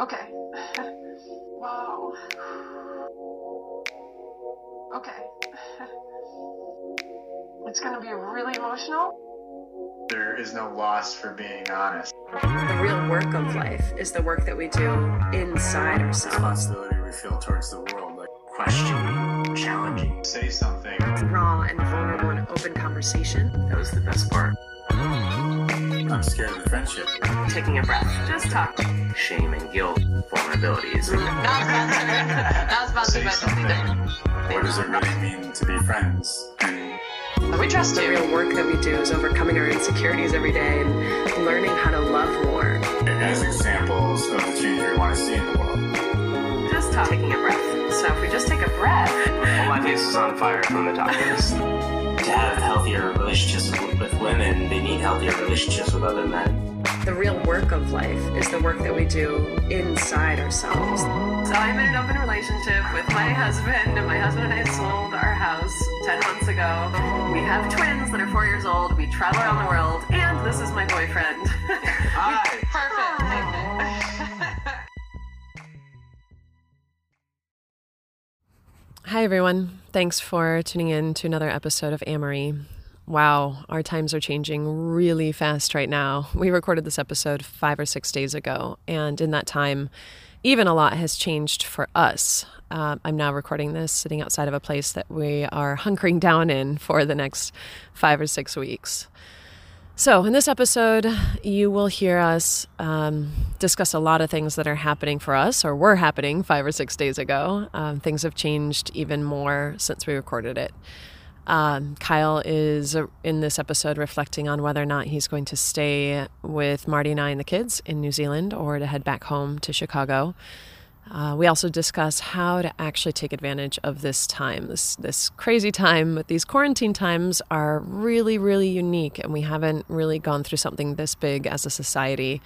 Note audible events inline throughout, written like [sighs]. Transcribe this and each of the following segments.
Okay. wow. Okay. It's gonna be really emotional. There is no loss for being honest. The real work of life is the work that we do inside ourselves. Responsibility we feel towards the world, like questioning, challenging. say something. Raw and vulnerable and open conversation. That was the best part. I'm scared of the friendship. Taking a breath. Just talk. Shame and guilt, vulnerabilities. [laughs] That was Say by something different. What does it really mean to be friends? We trust the real work that we do is overcoming our insecurities every day and learning how to love more. as examples of the change we want to see in the world. Just talk. Taking a breath. So if we just take a breath, [laughs] Well, my face is on fire from the this. To have healthier relationships with, with women, they need healthier relationships with other men. the real work of life is the work that we do inside ourselves. So I'm in an open relationship with my husband, and my husband and I sold our house 10 months ago. We have twins that are four years old. We travel around the world, and this is my boyfriend. [laughs] Hi. Perfect. Hi, [laughs] everyone. Thanks for tuning in to another episode of Amory. Wow, our times are changing really fast right now. We recorded this episode five or six days ago, and in that time, even a lot has changed for us. Uh, I'm now recording this sitting outside of a place that we are hunkering down in for the next five or six weeks. So, in this episode, you will hear us um, discuss a lot of things that are happening for us or were happening five or six days ago. Um, things have changed even more since we recorded it. Um, Kyle is uh, in this episode reflecting on whether or not he's going to stay with Marty and I and the kids in New Zealand or to head back home to Chicago. Uh, we also discuss how to actually take advantage of this time, this this crazy time. But these quarantine times are really, really unique, and we haven't really gone through something this big as a society.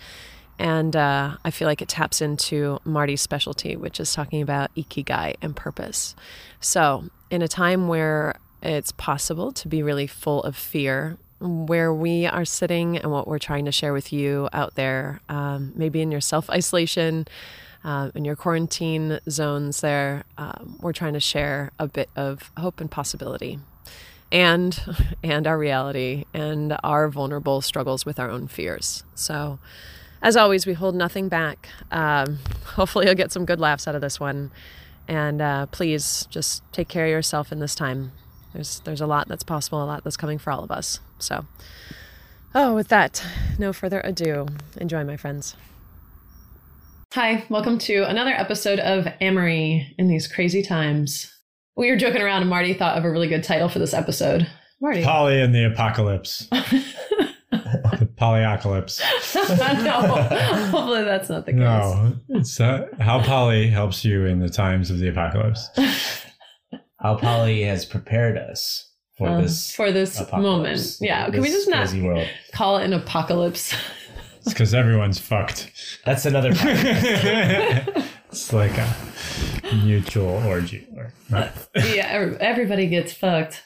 And uh, I feel like it taps into Marty's specialty, which is talking about ikigai and purpose. So, in a time where it's possible to be really full of fear, where we are sitting and what we're trying to share with you out there, um, maybe in your self isolation, uh, in your quarantine zones there, um, we're trying to share a bit of hope and possibility. And [laughs] and our reality and our vulnerable struggles with our own fears. So, as always, we hold nothing back. Um, [laughs] hopefully, you'll get some good laughs out of this one. And uh, please just take care of yourself in this time. There's there's a lot that's possible, a lot that's coming for all of us. So, oh, with that, no further ado. Enjoy, my friends. Hi, welcome to another episode of Amory in these crazy times. We were joking around, and Marty thought of a really good title for this episode. Marty. [laughs] Poly and the apocalypse. the [laughs] polyapocalypse. [laughs] no, hopefully that's not the case. No, it's uh, how poly helps you in the times of the apocalypse. how poly has prepared us for Um, this for this apocalypse, moment. Yeah, can we just not call it an apocalypse? It's because everyone's fucked. That's another. [laughs] podcast. it's like a mutual orgy. Or not. yeah, everybody gets fucked.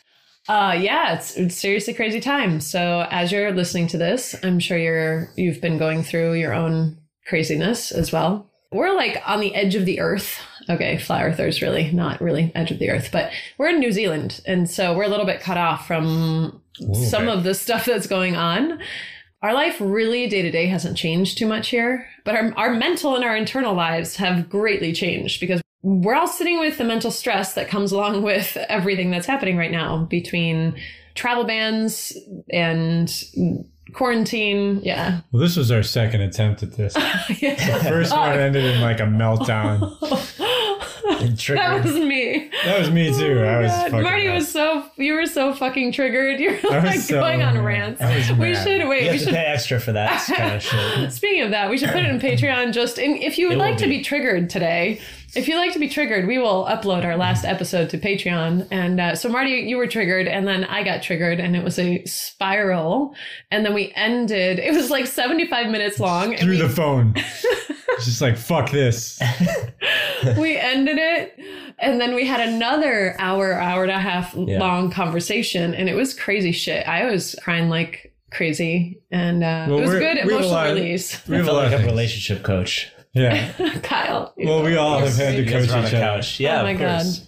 Uh, yeah, it's, it's seriously crazy time. So as you're listening to this, I'm sure you're you've been going through your own craziness as well. We're like on the edge of the earth. Okay, flat earthers really not really edge of the earth, but we're in New Zealand, and so we're a little bit cut off from little some bit. of the stuff that's going on. Our life really day to day hasn't changed too much here, but our, our mental and our internal lives have greatly changed because we're all sitting with the mental stress that comes along [laughs] with everything that's happening right now between travel bans and quarantine. Yeah. Well, this was our second attempt at this. [laughs] The first [laughs] oh. one ended in like a meltdown. [laughs] that was me. That was me too. Oh I was Oh God, fucking Marty was so you were so fucking triggered. [laughs] You're like so going on rants. We should wait. You we have to should pay extra for that kind of shit. [laughs] Speaking of that, we should put it in Patreon. Just in, if you would It like to be. be triggered today, if you like to be triggered, we will upload our last episode to Patreon. And uh, so, Marty, you were triggered, and then I got triggered, and it was a spiral. And then we ended. It was like seventy-five minutes long. Through we, the phone. [laughs] It's just like fuck this. [laughs] we ended it, and then we had another hour, hour and a half Yeah. long conversation, and it was crazy shit. I was crying like crazy, and uh, Well, it was we're- good we have a emotional lot of- release. We I have a lot like of a relationship coach. Yeah. [laughs] Kyle. Well, we all have had to coach are on each the other. couch. Yeah, Oh my of God. course.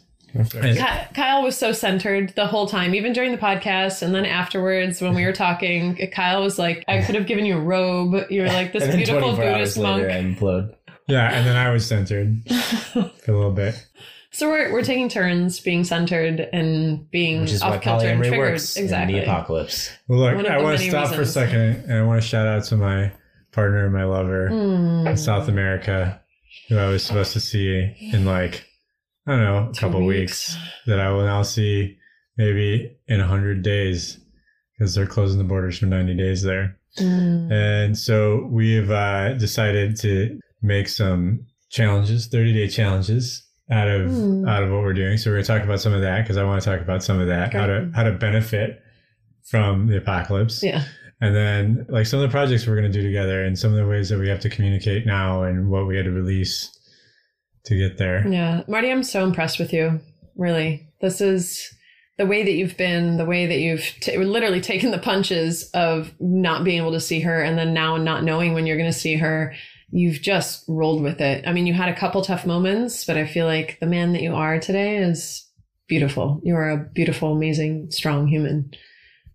Ky- Kyle was so centered the whole time, even during the podcast, and then afterwards when we were talking, Kyle was like, "I could have given you a robe. You're like this [laughs] and beautiful 24 Buddhist monk." later, implode. Yeah, and then I was centered [laughs] for a little bit. So we're we're taking turns being centered and being Which is off why kilter and triggered. works exactly. in the apocalypse. Well, look, I want to many stop for a second, and I want to shout out to my partner and my lover Mm. in South America, who I was supposed to see in like I don't know a Two couple weeks. that I will now see maybe in hundred days because they're closing the borders for ninety days there. Mm. And so we've uh, decided to make some challenges, 30 day challenges out of Hmm. out of what we're doing. So we're going to talk about some of that because I want to talk about some of that, how to how to benefit from the apocalypse. Yeah. And then like some of the projects we're going to do together and some of the ways that we have to communicate now and what we had to release to get there. Yeah. Marty, I'm so impressed with you. Really. This is the way that you've been, the way that you've t- literally taken the punches of not being able to see her and then now not knowing when you're going to see her. You've just rolled with it. I mean, you had a couple tough moments, but I feel like the man that you are today is beautiful. You are a beautiful, amazing, strong human.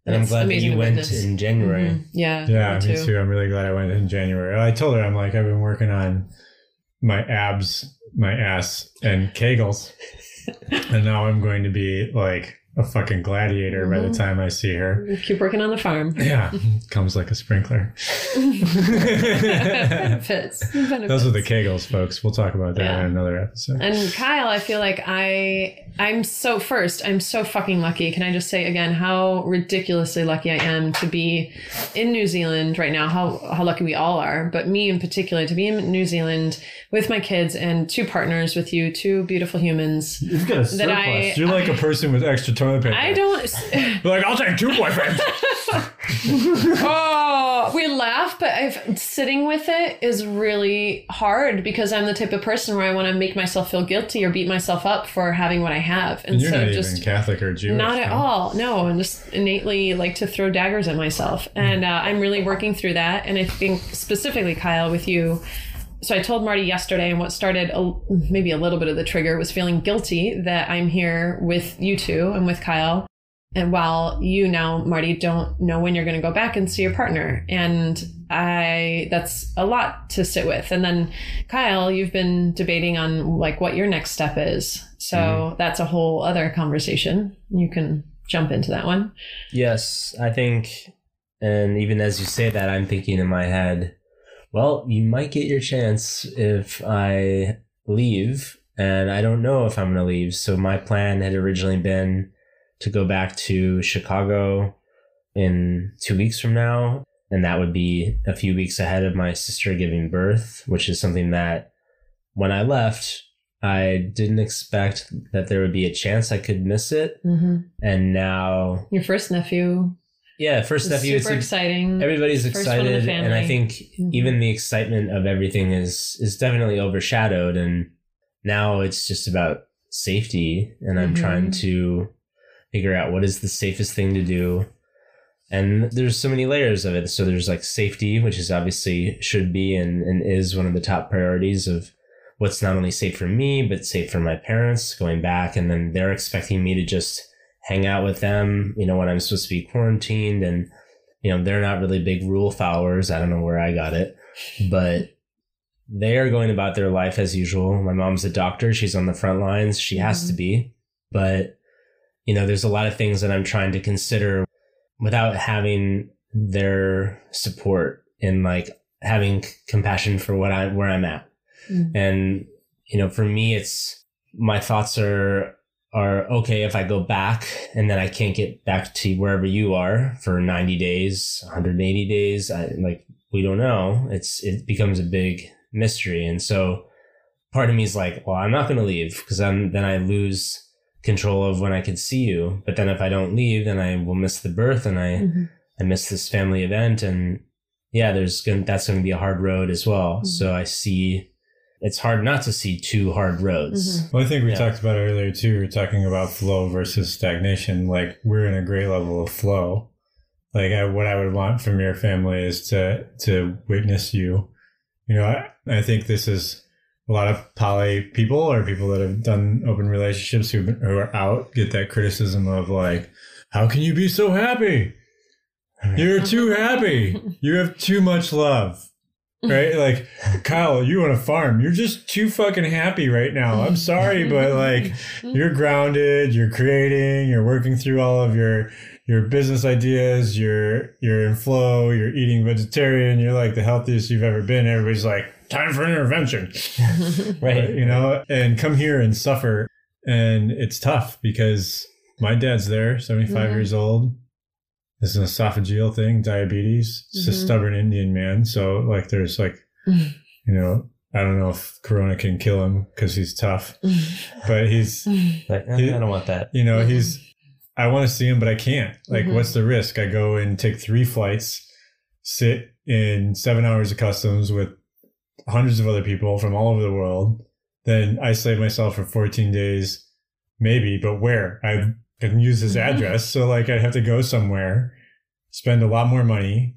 And I'm glad that you went witness. in January. Mhm. Yeah. Yeah, me too. I'm really glad I went in January. I told her I'm like I've been working on my abs, my ass, and Kegels, [laughs] and now I'm going to be like a fucking gladiator by the Mhm. time I see her. Keep working on the farm. Yeah, comes like a sprinkler. [laughs] [laughs] Benefits. Benefits. Those are the Kegels, folks. We'll talk about that Yeah. in another episode. And Kyle, I feel like I I'm so first, I'm so fucking lucky. Can I just say again how ridiculously lucky I am to be in New Zealand right now. How how lucky we all are, but me in particular to be in New Zealand with my kids and two partners with you, two beautiful humans. You've got a That I- You're like a person with extra toilet paper. I don't [laughs] like I'll take two boyfriends. [laughs] [laughs] oh, we laugh, but I've sitting with it is really hard because I'm the type of person where I want to make myself feel guilty or beat myself up for having what I have and you're instead not of even just Catholic or Jewish. not at no? all. No, and just innately like to throw daggers at myself, and uh, I'm really working through that. And I think specifically, Kyle, with you. So I told Marty yesterday, and what started a, maybe a little bit of the trigger was feeling guilty that I'm here with you two and with Kyle. And while you now, Marty, don't know when you're going to go back and see your partner. And I, that's a lot to sit with. And then Kyle, you've been debating on like what your next step is. So mm-hmm. that's a whole other conversation. You can jump into that one. Yes, I think, and even as you say that, I'm thinking in my head, well, you might get your chance if I leave, and I don't know if I'm going to leave. So my plan had originally been to go back to Chicago in two weeks from now, and that would be a few weeks ahead of my sister giving birth, which is something that when I left, I didn't expect that there would be a chance I could miss it. Mm-hmm. And now Your first nephew. Yeah, first is nephew. super It's, exciting. everybody's First excited, and I think Mhm. even the excitement of everything is is definitely overshadowed. And now it's just about safety, and I'm Mhm. trying to figure out what is the safest thing to do. And there's so many layers of it. So there's like safety, which is obviously should be and, and is one of the top priorities of what's not only safe for me, but safe for my parents going back. And then they're expecting me to just hang out with them, you know, when I'm supposed to be quarantined. And, you know, they're not really big rule followers. I don't know where I got it, but they are going about their life as usual. My mom's a doctor. She's on the front lines. She has to be. But, you know, there's a lot of things that I'm trying to consider without having their support and like having compassion for what I where I'm at. Mhm. And you know, for me it's my thoughts are are okay if I go back and then I can't get back to wherever you are for 90 days, 180 days, I like we don't know. It's it becomes a big mystery. And so part of me is like, well, I'm not going to leave because I'm then I lose control of when I can see you. But then if I don't leave, then I will miss the birth and I Mhm. I miss this family event and yeah, there's going that's going to be a hard road as well. Mhm. So I see it's hard not to see two hard roads. Mm-hmm. Well, I think we Yeah. talked about it earlier too. We are talking about flow versus stagnation. Like we're in a great level of flow. Like I, what I would want from your family is to to witness you You know, I, I think this is a lot of poly people or people that have done open relationships who, who are out get that criticism of like, how can you be so happy? You're too [laughs] happy. You have too much love. Right? Like, Kyle, you on a farm. You're just too fucking happy right now. I'm sorry, but like, you're grounded, you're creating, you're working through all of your your business ideas, you're you're in flow, you're eating vegetarian, you're like the healthiest you've ever been. Everybody's like, time for an intervention. [laughs] right. You know, and come here and suffer. And it's tough because my dad's there, 75 Mhm. years old. This is an esophageal thing, diabetes. It's a Mhm. stubborn Indian man. So like there's like, [laughs] you know, I don't know if Corona can kill him because he's tough, [laughs] but he's [laughs] Like, eh, He- I don't want that. you know, he's I want to see him, but I can't. Like, Mhm. what's the risk? I go and take three flights, sit in seven hours of customs with hundreds of other people from all over the world, then isolate myself for 14 days, maybe, but where? I can use his Mhm. address. So, like, I'd have to go somewhere, spend a lot more money.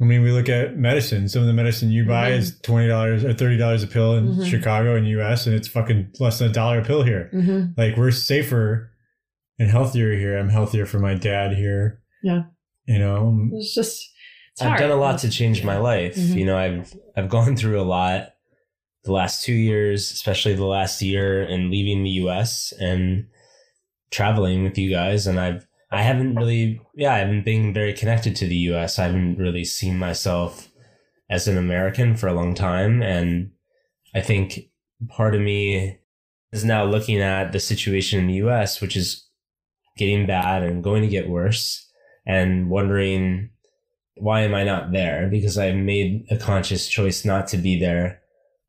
I mean, we look at medicine. Some of the medicine you buy Mhm. is $20 or $30 a pill in Mhm. Chicago and US, and it's fucking less than a dollar a pill here Mhm. like we're safer and healthier here. I'm healthier for my dad here. Yeah. You know, It's just, it's I've hard. done a lot to change my life. Mhm. You know, I've I've gone [laughs] through a lot the last two years, especially the last year, and leaving the U.S. and traveling with you guys. And I've I haven't really, yeah, I haven't been very connected to the U.S. I haven't really seen myself as an American for a long time, and I think part of me is now looking at the situation in the U.S., which is getting bad and going to get worse, and wondering why am I not there? Because I made a conscious choice not to be there.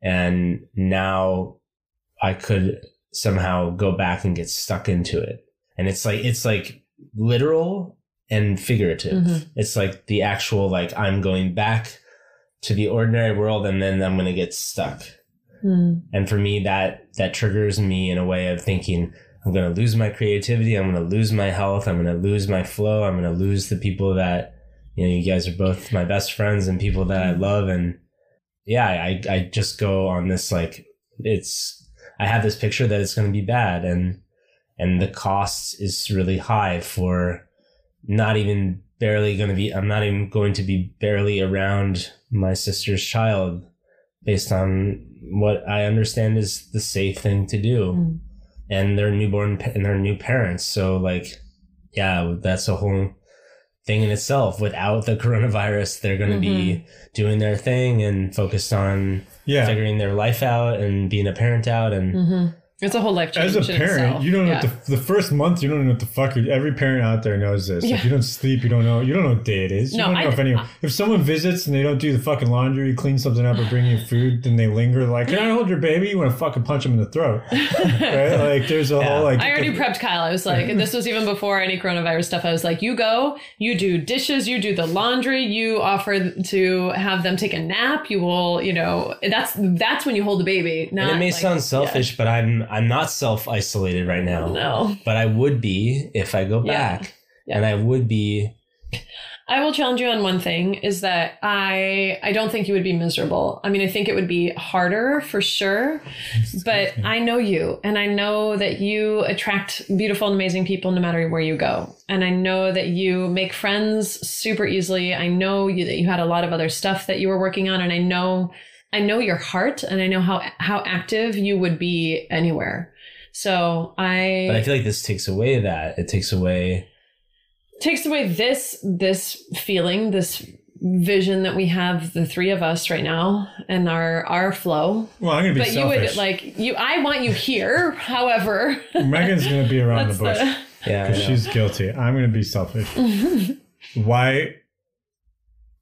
And now I could somehow go back and get stuck into it. And it's like, it's like literal and figurative. Mhm. It's like the actual, like, I'm going back to the ordinary world and then I'm going to get stuck. Mm. And for me, that, that triggers me in a way of thinking, I'm going to lose my creativity. I'm going to lose my health. I'm going to lose my flow. I'm going to lose the people that, you know, you guys are both my best friends and people that I love. And yeah, I, I just go on this, like, it's, I have this picture that it's going to be bad. And, and the cost is really high for not even barely going to be, I'm not even going to be barely around my sister's child based on what I understand is the safe thing to do Mm. and their newborn and their new parents. So like, yeah, that's a whole thing in itself. Without the coronavirus, they're going to be doing their thing and focused on yeah. figuring their life out and being a parent out. And Mhm. It's a whole life change As a in parent, itself. you don't know Yeah. what the, the first month. You don't know what the fuck. you- Every parent out there knows this. Like, Yeah. you don't sleep. You don't know. You don't know what day it is. You No, don't know I- if anyone. If someone visits and they don't do the fucking laundry, clean something up, or bring you food, then they linger. Like, can I hold your baby? You want to fucking punch them in the throat, [laughs] right? Like, there's a Yeah. whole like. I already prepped Kyle. I was like, and this was even before any coronavirus stuff. I was like, you go, you do dishes, you do the laundry, you offer to have them take a nap. You will, you know, that's that's when you hold the baby. Not and it may like- sound selfish, but I'm I'm not self isolated right now. No, But I would be if I go Yeah. back, Yeah. and I would be. I will challenge you on one thing: is that I I don't think you would be miserable. I mean, I think it would be harder for sure. [laughs] But I know you, and I know that you attract beautiful and amazing people no matter where you go. And I know that you make friends super easily. I know you, that you had a lot of other stuff that you were working on, and I know, I know your heart, and I know how how active you would be anywhere. So I, But I feel like this takes away that. It takes away. takes away this this feeling, this vision that we have the three of us right now and our our flow well, I'm gonna be selfish. but selfish. you would like you i want you here [laughs] however Megan's gonna be around the bush. the [laughs] Yeah, because she's guilty. I'm going to be selfish. [laughs] why?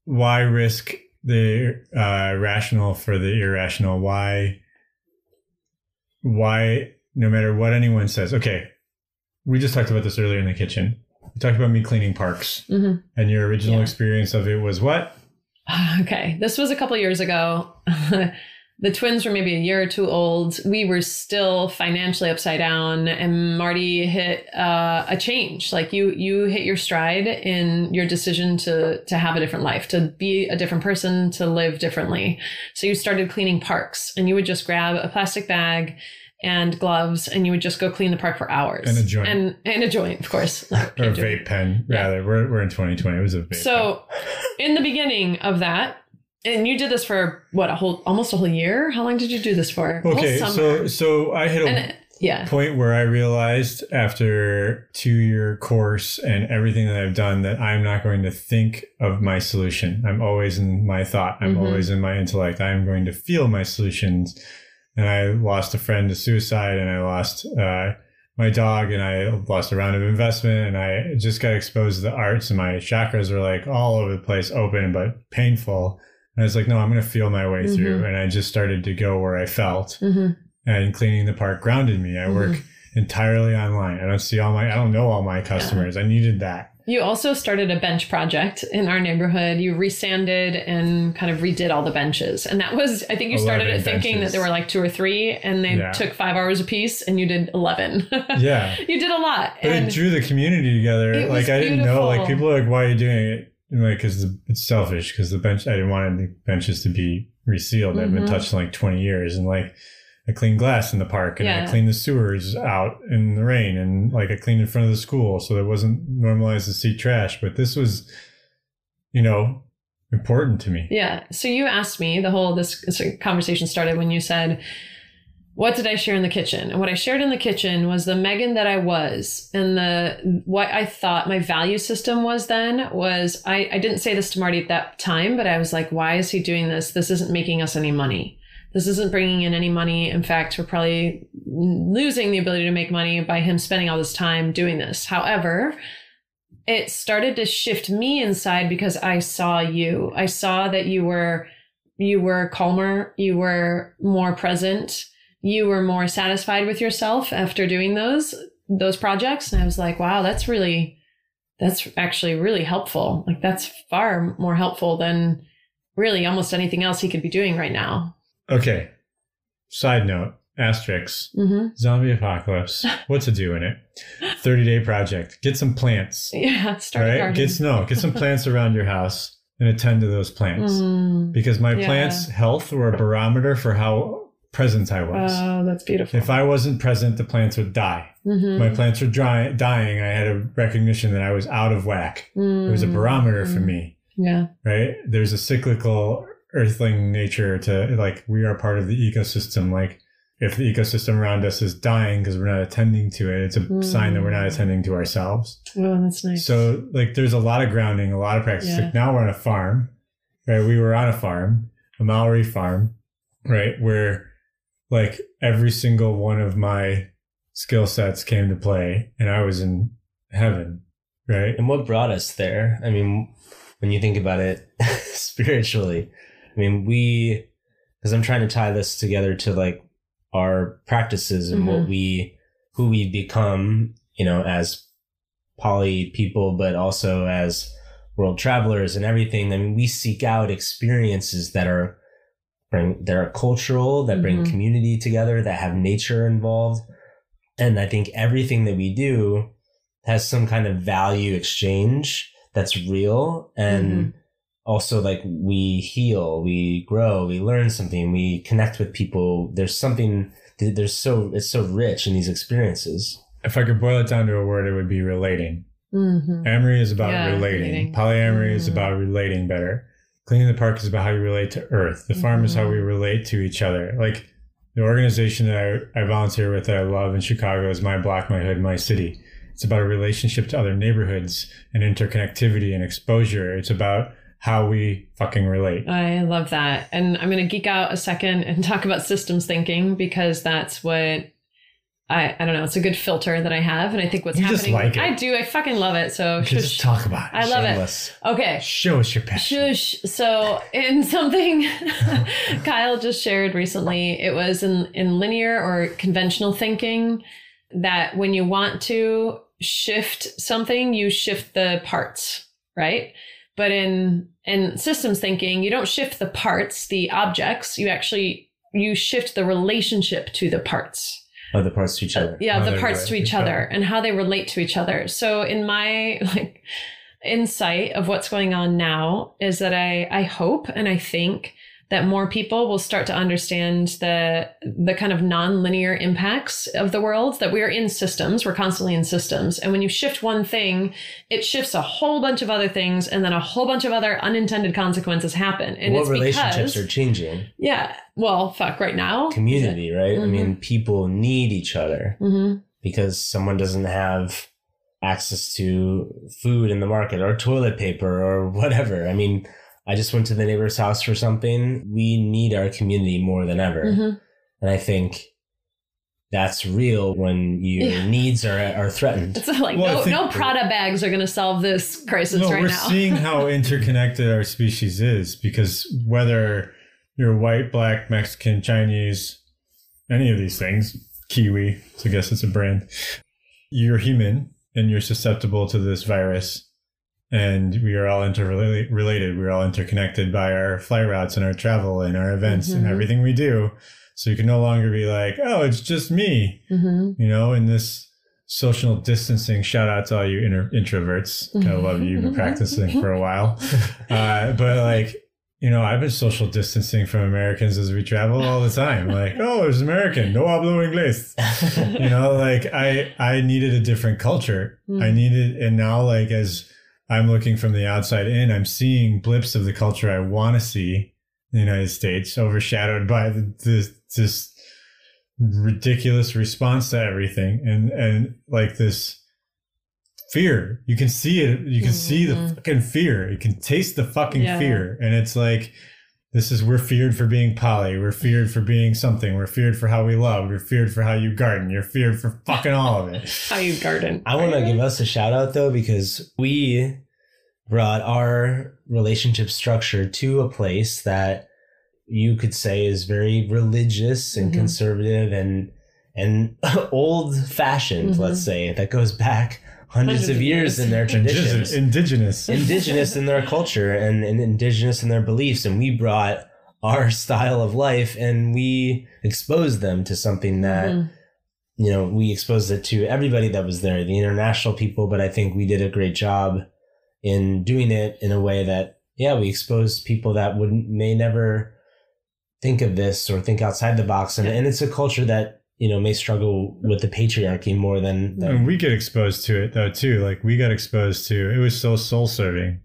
Why risk the uh, rational for the irrational? Why? Why? No matter what anyone says. Okay, we just talked about this earlier in the kitchen. We talked about me cleaning parks, Mhm. and your original Yeah. experience of it was what? [sighs] okay this was a couple years ago [laughs] the twins were maybe a year or two old. We were still financially upside down, and Marty hit uh, a change. Like you, you hit your stride in your decision to to have a different life, to be a different person, to live differently. So you started cleaning parks, and you would just grab a plastic bag and gloves, and you would just go clean the park for hours. And a joint. and and a joint, of course. or a vape pen, rather. We're, we're in 2020. It was a vape So, in the beginning of that, and you did this for what a whole almost a whole year. How long did you do this for? Okay, so so I hit a and yeah, point where I realized after two year course and everything that I've done that I'm not going to think of my solution. I'm always in my thought. I'm Mhm. always in my intellect. I'm going to feel my solutions. And I lost a friend to suicide and I lost uh, my dog and I lost a round of investment and I just got exposed to the arts and my chakras were like all over the place, open but painful. And I was like, no, I'm going to feel my way through. Mhm. And I just started to go where I felt hmm and cleaning the park grounded me. I work entirely online. I don't see all my, I don't know all my customers. I needed that. you also started a bench project in our neighborhood. You resanded and kind of redid all the benches, and that was I think you started it thinking benches. that there were like two or three, and they Yeah. took five hours a piece, and you did eleven. [laughs] Yeah. you did a lot. But and it drew the community together. Like I didn't know, like people are like, why are you doing it? And like, cause it's selfish. Cause the bench, I didn't want the benches to be resealed. They've been Mhm. touched in like 20 years. And like, I clean glass in the park and I clean the sewers out in the rain and like I cleaned in front of the school. So it wasn't normalized to see trash. But this was, you know, important to me. Yeah. So you asked me the whole this, this conversation started when you said, "What did I share in the kitchen?" And what I shared in the kitchen was the Megan that I was, and the what I thought my value system was then was I I didn't say this to Marty at that time, but I was like, "Why is he doing this? This isn't making us any money." This isn't bringing in any money. In fact, we're probably losing the ability to make money by him spending all this time doing this. However, it started to shift me inside because I saw you. I saw that you were you were calmer, you were more present, you were more satisfied with yourself after doing those those projects and I was like, wow, that's really that's actually really helpful. Like that's far more helpful than really almost anything else he could be doing right now. Okay. Side note, asterisk, Mhm. zombie apocalypse. [laughs] What to do in it? 30 day project. Get some plants. Yeah, start right? garden. Get no, get some [laughs] plants around your house and attend to those plants. Mm. Because my Yeah. plants' health were a barometer for how present I was. Oh, that's beautiful. if I wasn't present, the plants would die. Mhm. My plants were dry, dying. I had a recognition that I was out of whack. It was a Mm. barometer for Mm. me, Yeah. right? There's a cyclical earthling nature to like we are part of the ecosystem. Like if the ecosystem around us is dying because we're not attending to it, it's a sign that we're not Mm. attending to ourselves. Oh, that's nice. So like there's a lot of grounding, a lot of practice. Yeah. Like now we're on a farm, right? We were on a farm, a Maori farm, right? Where like every single one of my skill sets came to play and I was in heaven, right? And what brought us there? I mean, when you think about it [laughs] spiritually, I mean, we, because I'm trying to tie this together to like our practices and what Mhm. we, who we've become, you know, as poly people, but also as world travelers and everything. I mean, we seek out experiences that are bring that are cultural, that bring Mhm. community together, that have nature involved. And I think everything that we do has some kind of value exchange that's real and Mhm. also like we heal we grow we learn something we connect with people there's something there's so it's so rich in these experiences If I could boil it down to a word, it would be relating. Mhm. Amory is about Yeah, relating. relating. Polyamory is Mm. about relating better. Cleaning the park is about how you relate to Earth. The farm is how Mhm. we relate to each other. Like the organization that I, I volunteer with that I love in Chicago is My Block, My Hood, My City. It's about a relationship to other neighborhoods and interconnectivity and exposure. It's about how we fucking relate. I love that. And I'm going to geek out a second and [laughs] talk about systems thinking because that's what I, I don't know. It's a good filter that I have. And I think what's You just happening. like it. I do. I fucking love it. So just talk about it. I love it. Shameless. Okay. Show us your passion. Shush. So in [laughs] something [laughs] Kyle just shared recently, it was in, in linear or conventional thinking that when you want to shift something, you shift the parts, right? But in in systems thinking, you don't shift the parts, the objects, you actually you shift the relationship to the parts. Of the parts to each uh, other. Yeah, How the parts to to each each other other. and how they relate to each other. So in my like insight of what's going on now is that I I hope and I think that more people will start to understand the the kind of non-linear impacts of the world that we're in systems we're constantly in systems and when you shift one thing it shifts a whole bunch of other things and then a whole bunch of other unintended consequences happen and what it's relationships because are changing? yeah well fuck right now Community, right? I Mhm. mean, people need each other hmm because someone doesn't have access to food in the market or toilet paper or whatever. I mean, I just went to the neighbor's house for something. We need our community more than ever. hmm And I think that's real when your Yeah. needs are, are threatened. It's like Well, no, no Prada bags are going to solve this crisis no, right we're now. seeing how [laughs] interconnected our species is because whether you're white, black, Mexican, Chinese, any of these things, Kiwi, so I guess it's a brand, you're human and you're susceptible to this virus. And we are all interrelated. We're all interconnected by our flight routes and our travel and our events and Mhm. everything we do. So you can no longer be like, oh, it's just me hmm you know, in this social distancing. Shout out to all you inter- introverts. Kind of love you. You've been practicing for a [laughs] while, uh, but like, you know, I've been social distancing from Americans as we travel all the time. Like, oh, it's American, no hablo inglés. You know, like I I needed a different culture. Mm. I needed, and now like as I'm looking from the outside in, I'm seeing blips of the culture I want to see in the United States, overshadowed by the, this this ridiculous response to everything, and and like this fear. You can see it. You can see the Mhm. fucking fear. You can taste the fucking Yeah. fear, and it's like. This is we're feared for being poly. We're feared for being something. We're feared for how we love. We're feared for how you garden. You're feared for fucking all of it. [laughs] How you garden? I want to give us a shout out though because we brought our relationship structure to a place that you could say is very religious and Mhm. conservative and and [laughs] old fashioned, Mhm. let's say, that goes back hundreds, Hundreds of of years years. in their traditions. Indigenous. Indigenous. indigenous in their culture and, and indigenous in their beliefs and we brought our [laughs] style of life and we exposed them to something that Mhm. you know we exposed it to everybody that was there the international people but i think we did a great job in doing it in a way that yeah we exposed people that would may never think of this or think outside the box and, Yeah. and it's a culture that you know may struggle with the patriarchy more than, than And we get exposed to it though too. Like we got exposed to it was so soul serving,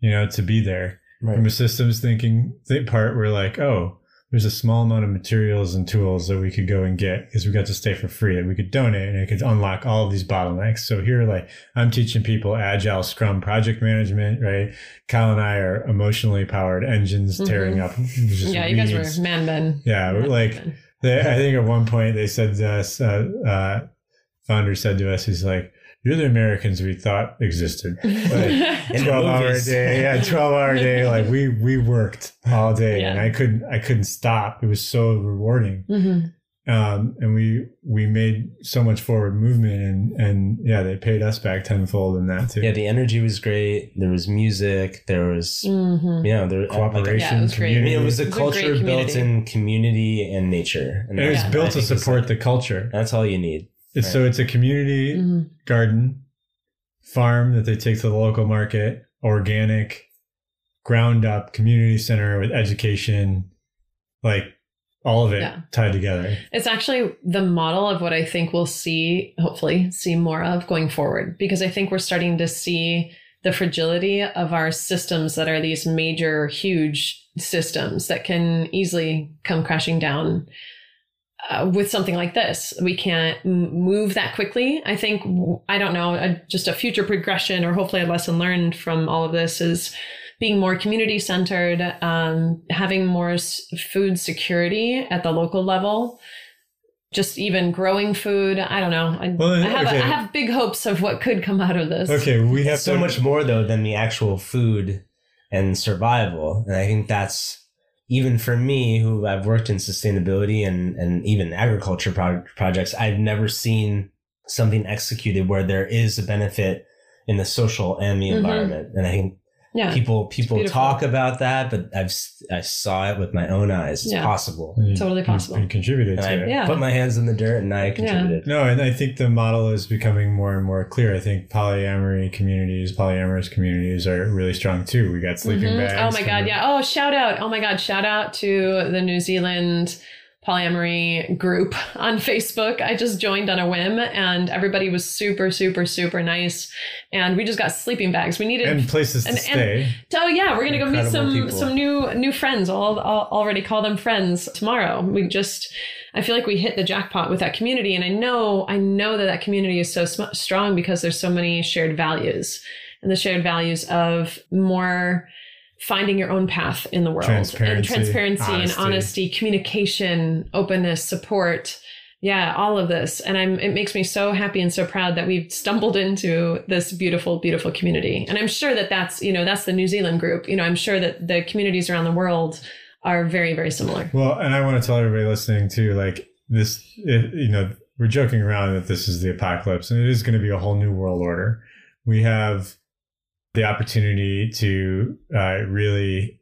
you know, to be there. right. From a systems thinking th- part, we're like, oh, there's a small amount of materials and tools that we could go and get because we got to stay for free and we could donate and it could unlock all of these bottlenecks. So here, like I'm teaching people agile scrum project management, right? Kyle and I are emotionally powered engines tearing Mhm. up. just Yeah, you guys were man men. Yeah, we're like they, I think at one point they said to us, uh, uh, founder said to us, he's like, "You're the Americans we thought existed." [laughs] Like, twelve hour day, yeah, twelve hour day. [laughs] Like we we worked all day, and I couldn't I couldn't stop. It was so rewarding, hmm um, and we we made so much forward movement, and and yeah, they paid us back tenfold in that too. yeah the energy was great there was music there was hmm you know there Cooperation, Yeah, it was great. I mean, it was a It's a great culture built in community and nature, and and it was Yeah. built to support like- the culture. That's all you need. It's so it's a community hmm garden, farm that they take to the local market, organic, ground up community center with education, like all of it Yeah. tied together. It's actually the model of what I think we'll see, hopefully, see more of going forward, because I think we're starting to see the fragility of our systems that are these major, huge systems that can easily come crashing down. Uh, with something like this, we can't m- move that quickly. I think, I don't know, a, just a future progression or hopefully a lesson learned from all of this is being more community centered, um, having more s- food security at the local level, just even growing food. I don't know. I, Well, I, have, okay. I have big hopes of what could come out of this. Okay, we have so to, much more though than the actual food and survival, and I think that's even for me, who I've worked in sustainability and and even agriculture pro- projects. I've never seen something executed where there is a benefit in the social and the Mhm. environment, and I think Yeah. people people talk about that, but I've s- I saw it with my own eyes. It's Yeah. possible. And Totally possible. You, contributed to I it. Yeah. put my hands in the dirt and I contributed. No, and I think the model is becoming more and more clear. I think polyamory communities, polyamorous communities are really strong too. We got sleeping Mhm. bags. Oh my god, yeah. Oh, shout out. Oh my god, shout out to the New Zealand polyamory group [laughs] on Facebook. I just joined on a whim and everybody was super super super nice and we just got sleeping bags. We needed And places to and- and- stay. Oh yeah, we're gonna go meet some people. some new new friends. I'll, I'll already call them friends tomorrow. We just, I feel like we hit the jackpot with that community, and I know I know that that community is so sm- strong because there's so many shared values, and the shared values of more finding your own path in the world and Transparency, transparency and honesty. honesty, communication, openness, support. Yeah, all of this. And I'm it makes me so happy and so proud that we've stumbled into this beautiful beautiful community. And I'm sure that that's, you know, that's the New Zealand group. You know, I'm sure that the communities around the world are very very similar. Well, and I want to tell everybody listening too, like this, it, you know, we're joking around that this is the apocalypse, and it is going to be a whole new world order. We have the opportunity to uh, really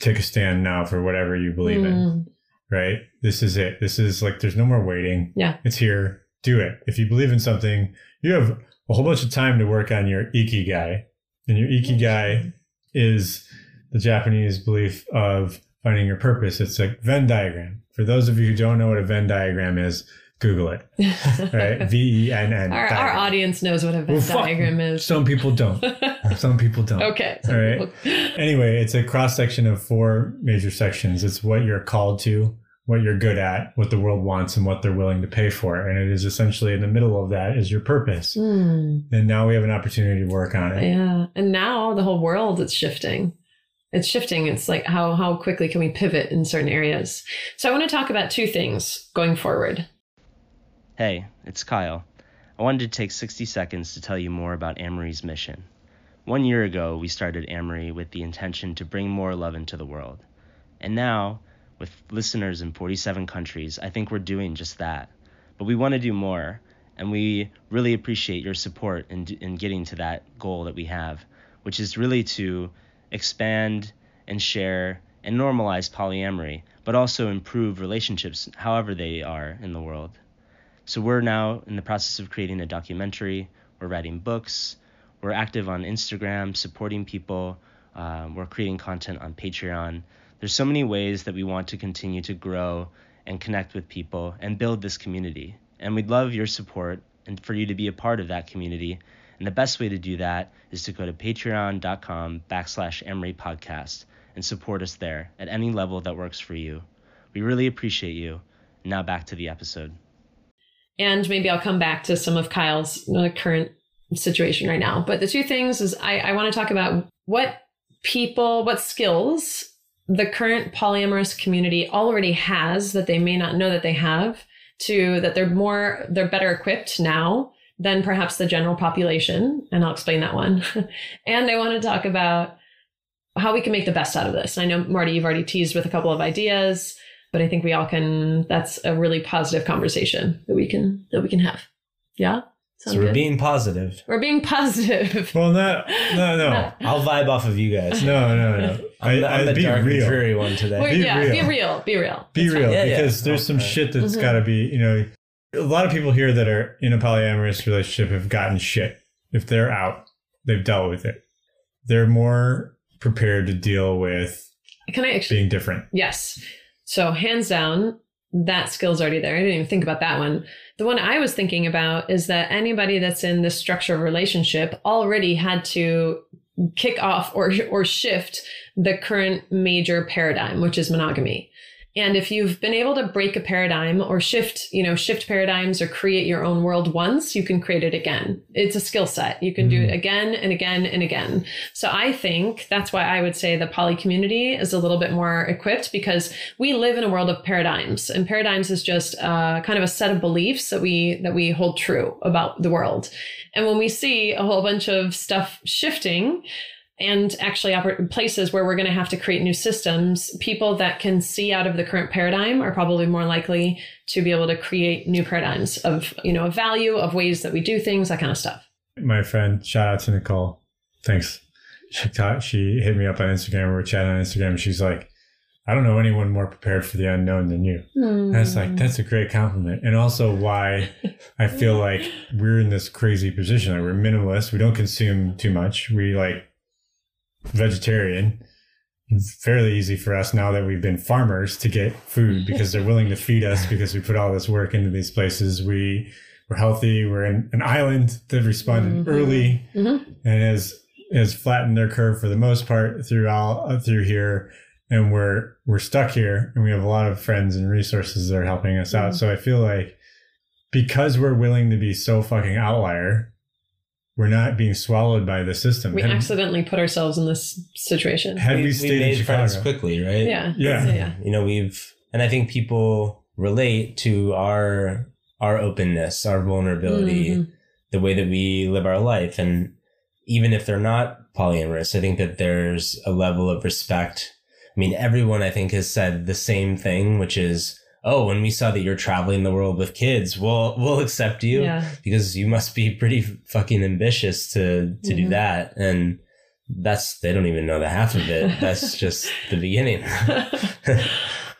take a stand now for whatever you believe in. Mm, Right? This is it. This is like there's no more waiting. Yeah. it's here. Do it. If you believe in something, you have a whole bunch of time to work on your ikigai, and your ikigai is the Japanese belief of finding your purpose. It's a Venn diagram. For those of you who don't know what a Venn diagram is, Google it. [laughs] Right? V E N N. our, our audience knows what a Venn Well, diagram is. Some people don't. [laughs] Some people don't. okay. All right. [laughs] Anyway, it's a cross section of four major sections. It's what you're called to, what you're good at, what the world wants, and what they're willing to pay for. And it is essentially in the middle of that is your purpose. Mm. And now we have an opportunity to work on it. Yeah. And now the whole world is shifting. It's shifting. It's like how how quickly can we pivot in certain areas? So I want to talk about two things going forward. Hey, it's Kyle. I wanted to take 60 seconds to tell you more about Amory's mission. One year ago, we started Amory with the intention to bring more love into the world. And now, with listeners in 47 countries, I think we're doing just that. But we want to do more, and we really appreciate your support in, in getting to that goal that we have, which is really to expand and share and normalize polyamory, but also improve relationships however they are in the world. So we're now in the process of creating a documentary. We're writing books. We're active on Instagram, supporting people. Um, we're creating content on Patreon. There's so many ways that we want to continue to grow and connect with people and build this community. And we'd love your support and for you to be a part of that community. And the best way to do that is to go to patreon.com backslash podcast and support us there at any level that works for you. We really appreciate you. Now back to the episode. And maybe I'll come back to some of Kyle's uh, current situation right now. But the two things is I, I want to talk about what people, what skills the current polyamorous community already has that they may not know that they have to that they're more they're better equipped now than perhaps the general population. And i'll explain that one. [laughs] And i want to talk about how we can make the best out of this. I know marty you've already teased with a couple of ideas but i think we all can that's a really positive conversation that we can that we can have yeah So we're good? being positive. we're being positive Well, no, no. No. I'll vibe off of you guys. No, no, no. I'm, the, I'm the I, be dark and dreary one today. We're- Be yeah real. be real be real Be It's fine. real Yeah, yeah. because there's some Okay. shit that's Mhm. got to be, you know, a lot of people here that are in a polyamorous relationship have gotten shit. If they're out, they've dealt with it. They're more prepared to deal with can i actually being different. Yes. So hands down, that skill's already there. I didn't even think about that one. The one I was thinking about is that anybody that's in this structure of relationship already had to kick off or or shift the current major paradigm, which is monogamy. And if you've been able to break a paradigm or shift, you know, shift paradigms or create your own world once, you can create it again. It's a skill set. You can do it again and again and again. So I think that's why I would say the poly community is a little bit more equipped because we live in a world of paradigms and paradigms is just uh, kind of a set of beliefs that we that we hold true about the world. And when we see a whole bunch of stuff shifting, and actually places where we're going to have to create new systems people that can see out of the current paradigm are probably more likely to be able to create new paradigms of you know of value of ways that we do things that kind of stuff My friend, shout out to Nicole. Thanks. she taught, she hit me up on Instagram. We were chatting on Instagram. She's like, I don't know anyone more prepared for the unknown than you. And it's Mm. like, that's a great compliment. And also why I feel [laughs] like we're in this crazy position. Like we're minimalist. We don't consume too much. We like vegetarian. It's fairly easy for us now that we've been farmers to get food [laughs] because they're willing to feed us because we put all this work into these places. We we're healthy. We're in an island that responded Mhm. early Mhm. and has has flattened their curve for the most part throughout all through here and we're we're stuck here and we have a lot of friends and resources that are helping us out Mhm. so i feel like because we're willing to be so fucking outlier we're not being swallowed by the system We had, accidentally put ourselves in this situation. had we, we, we stayed in made chicago friends quickly, right? yeah. Yeah. yeah. You know, we've and I think people relate to our our openness, our vulnerability, Mhm. the way that we live our life. And even if they're not polyamorous, I think that there's a level of respect. I mean, everyone I think has said the same thing, which is, oh, when we saw that you're traveling the world with kids, we'll we'll accept you Yeah. because you must be pretty fucking ambitious to to do Mhm. that. And that's they don't even know the half of it. [laughs] That's just the beginning. [laughs]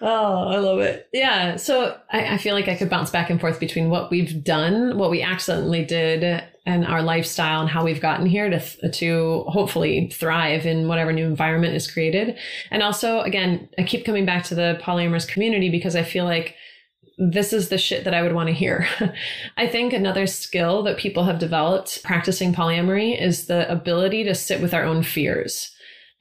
oh, I love it. Yeah. So I, I feel like I could bounce back and forth between what we've done, what we accidentally did, and our lifestyle and how we've gotten here to to hopefully thrive in whatever new environment is created. And also, again, I keep coming back to the polyamorous community because I feel like this is the shit that I would want to hear. [laughs] I think another skill that people have developed practicing polyamory is the ability to sit with our own fears.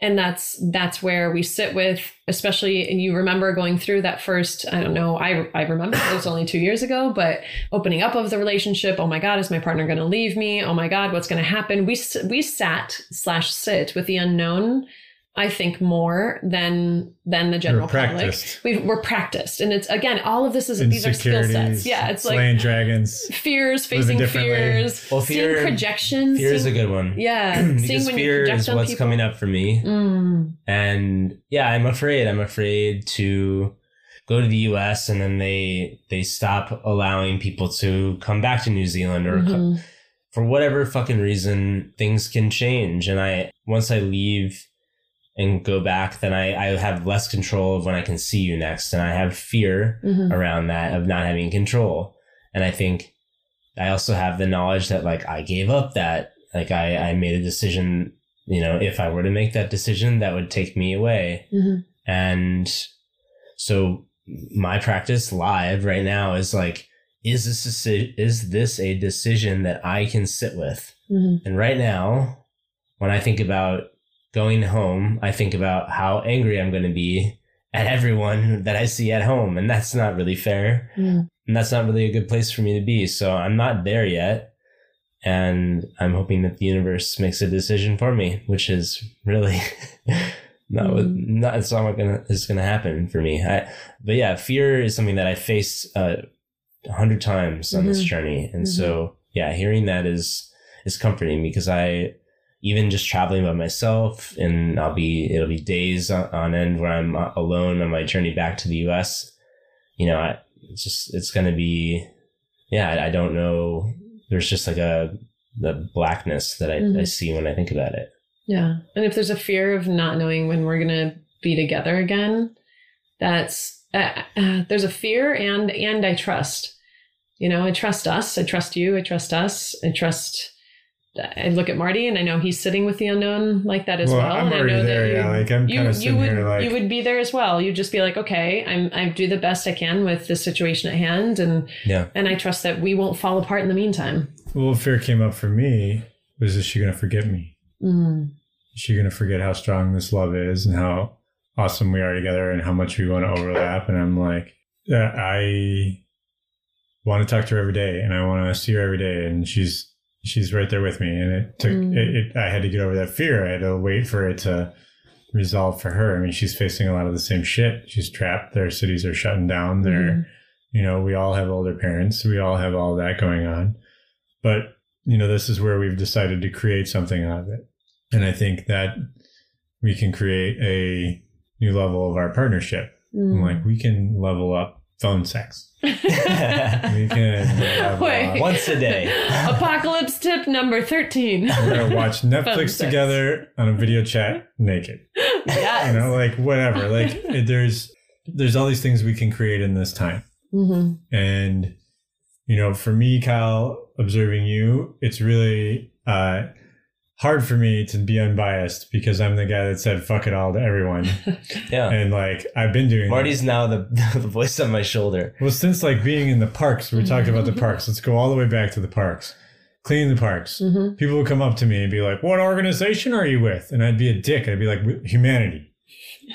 And that's that's where we sit with, especially and you remember going through that first, I don't know, I I remember it was only two years ago, but opening up of the relationship. Oh my God, is my partner going to leave me? Oh my God, what's going to happen? We we sat slash sit with the unknown. I think more than than the general public. practiced. We've, we're practiced, and it's again all of this is these are skill sets. Yeah, it's like slaying dragons fears, facing fears, Well, fear- seeing projections. Fear is a good one. Yeah, [clears throat] seeing because when fear project is what's people. coming up for me. Mm, And yeah, I'm afraid. I'm afraid to go to the US and then they they stop allowing people to come back to New Zealand or co- mhm. for whatever fucking reason things can change and I once I leave and go back then I, I have less control of when I can see you next and I have fear Mhm. around that of not having control. And I think I also have the knowledge that like I gave up that like I, I made a decision, you know, if I were to make that decision, that would take me away. Mhm. And so my practice live right now is like, is this a, is this a decision that I can sit with? Mhm. And right now, when I think about going home, I think about how angry I'm going to be at everyone that I see at home. And that's not really fair. Mm. And that's not really a good place for me to be. So I'm not there yet. And I'm hoping that the universe makes a decision for me, which is really [laughs] not Mm. not, it's not gonna, is going to happen for me. I, but yeah, fear is something that I faced uh, a hundred times on this Mhm. journey. And Mhm. so, yeah, hearing that is, is comforting because I, even just traveling by myself and I'll be, it'll be days on, end where I'm uh, alone on my journey back to the US. You know, I, it's just, it's going to be, yeah, I, I don't know. There's just like a, the blackness that I, I Mhm. see when I think about it. Yeah. And if there's a fear of not knowing when we're going to be together again, that's uh, uh, there's a fear and and I trust. You know, I trust us. I trust you. I trust us. I trust. I look at Marty and I know he's sitting with the unknown like that as Well, well. I'm and I know there, that you, yeah, like, I'm you, kinda you would here, like- you would be there as well. You'd just be like, okay, I'm I do the best I can with the situation at hand, and Yeah. and I trust that we won't fall apart in the meantime. well what fear came up for me was is she going to forget me Mm. is she going to forget how strong this love is and how awesome we are together and how much we want to overlap and i'm like yeah, i want to talk to her every day and i want to see her every day and she's she's right there with me. And it took Mm. it, it i had to get over that fear. I had to wait for it to resolve for her. I mean she's facing a lot of the same shit. She's trapped. Their cities are shutting down. They're Mhm. you know we all have older parents. We all have all that going on. But you know this is where we've decided to create something out of it. And i think that we can create a new level of our partnership. Mm. like we can level up phone sex. [laughs] We can have, uh, Once a day. [laughs] Apocalypse tip number 13. we're gonna watch [laughs] Netflix together on a video chat naked. yes. You know, like whatever. Like it- there's there's all these things we can create in this time. hmm And you know, for me, Kyle, observing you, it's really uh hard for me to be unbiased because I'm the guy that said fuck it all to everyone. [laughs] Yeah. and like I've been doing that. Marty's now the, [laughs] the voice on my shoulder. Well, since like being in the parks, we talked about the [laughs] parks. Let's go all the way back to the parks. Cleaning the parks. hmm People would come up to me and be like, "What organization are you with?" And I'd be a dick. I'd be like, "Humanity."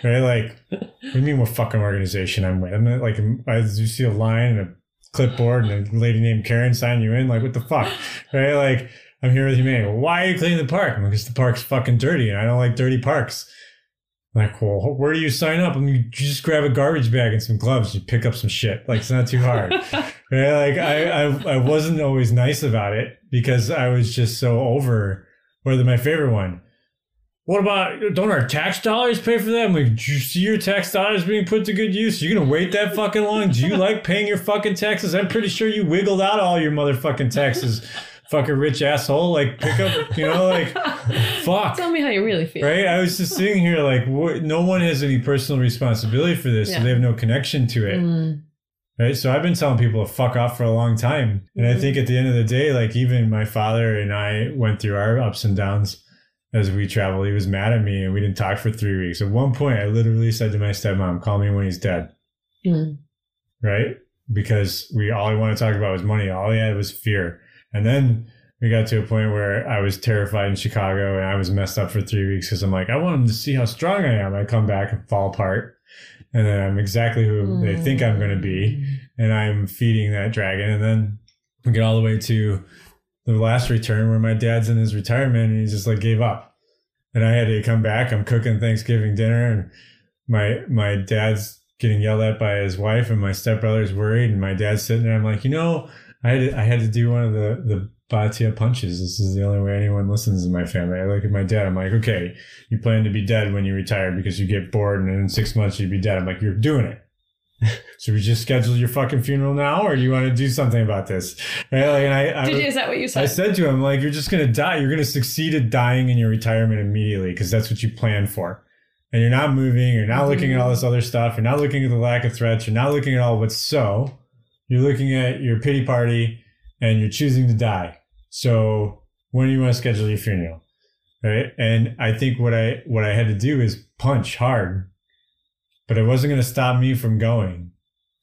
Right? Like, what do you mean what fucking organization I'm with? I'm not like, I you see a line and a clipboard and a lady named Karen sign you in. Like, what the fuck? Right? Like, I'm here with humanity. Why are you cleaning the park? I'm because the park's fucking dirty and I don't like dirty parks. Like, well, where do you sign up? I mean, you just grab a garbage bag and some gloves. You pick up some shit. Like, it's not too hard. [laughs] right? Like, I, I, I wasn't always nice about it because I was just so over. Whether my favorite one. What about don't our tax dollars pay for that? I'm like, do you see your tax dollars being put to good use? You're gonna wait that fucking long? Do you like paying your fucking taxes? I'm pretty sure you wiggled out all your motherfucking taxes, [laughs] fucking rich asshole. Like, pick up, you know, like, [laughs] fuck Tell me how you really feel. right? I was just sitting here like, what, no one has any personal responsibility for this, Yeah. so they have no connection to it, Mm. right? So I've been telling people to fuck off for a long time, and I Mhm. think at the end of the day, like even my father and I went through our ups and downs as we traveled. He was mad at me, and we didn't talk for three weeks. At one point, I literally said to my stepmom, "Call me when he's dead," Mm. right? Because we all he wanted to talk about was money. All he had was fear, and then. We got to a point where I was terrified in Chicago and I was messed up for three weeks because I'm like, I want them to see how strong I am. I come back and fall apart. And then I'm exactly who they think I'm going to be. Mm. And I'm feeding that dragon. And then we get all the way to the last return where my dad's in his retirement and he just like gave up. And I had to come back. I'm cooking Thanksgiving dinner and my my dad's getting yelled at by his wife and my stepbrother's worried and my dad's sitting there. I'm like, you know, I had to, I had to do one of the the Bhatia punches. This is the only way anyone listens in my family. I look at my dad. I'm like, okay, you plan to be dead when you retire because you get bored and in six months you'd be dead. I'm like, you're doing it. [laughs] Should we just schedule your fucking funeral now, or do you want to do something about this? Right? Like, and I, I, Did you, is that what you said? I said to him, like, you're just gonna die. You're gonna succeed at dying in your retirement immediately because that's what you plan for. And you're not moving. You're not looking at all this other stuff. You're not looking at the lack of threats. You're not looking at all what's so. You're looking at your pity party, and you're choosing to die. So when do you want to schedule your funeral? Right? And I think what I what I had to do is punch hard, but it wasn't going to stop me from going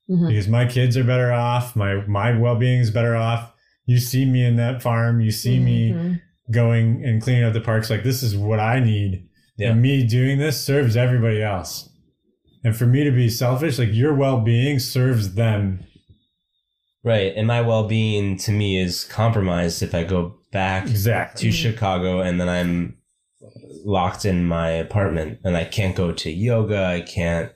Mhm. because my kids are better off. My my well being is better off. You see me in that farm. You see me Mhm. going and cleaning up the parks. Like this is what I need. Yeah. And me doing this serves everybody else. And for me to be selfish, like your well being serves them. Right. And my well being to me is compromised if I go back Exactly. to Chicago and then I'm locked in my apartment and I can't go to yoga. I can't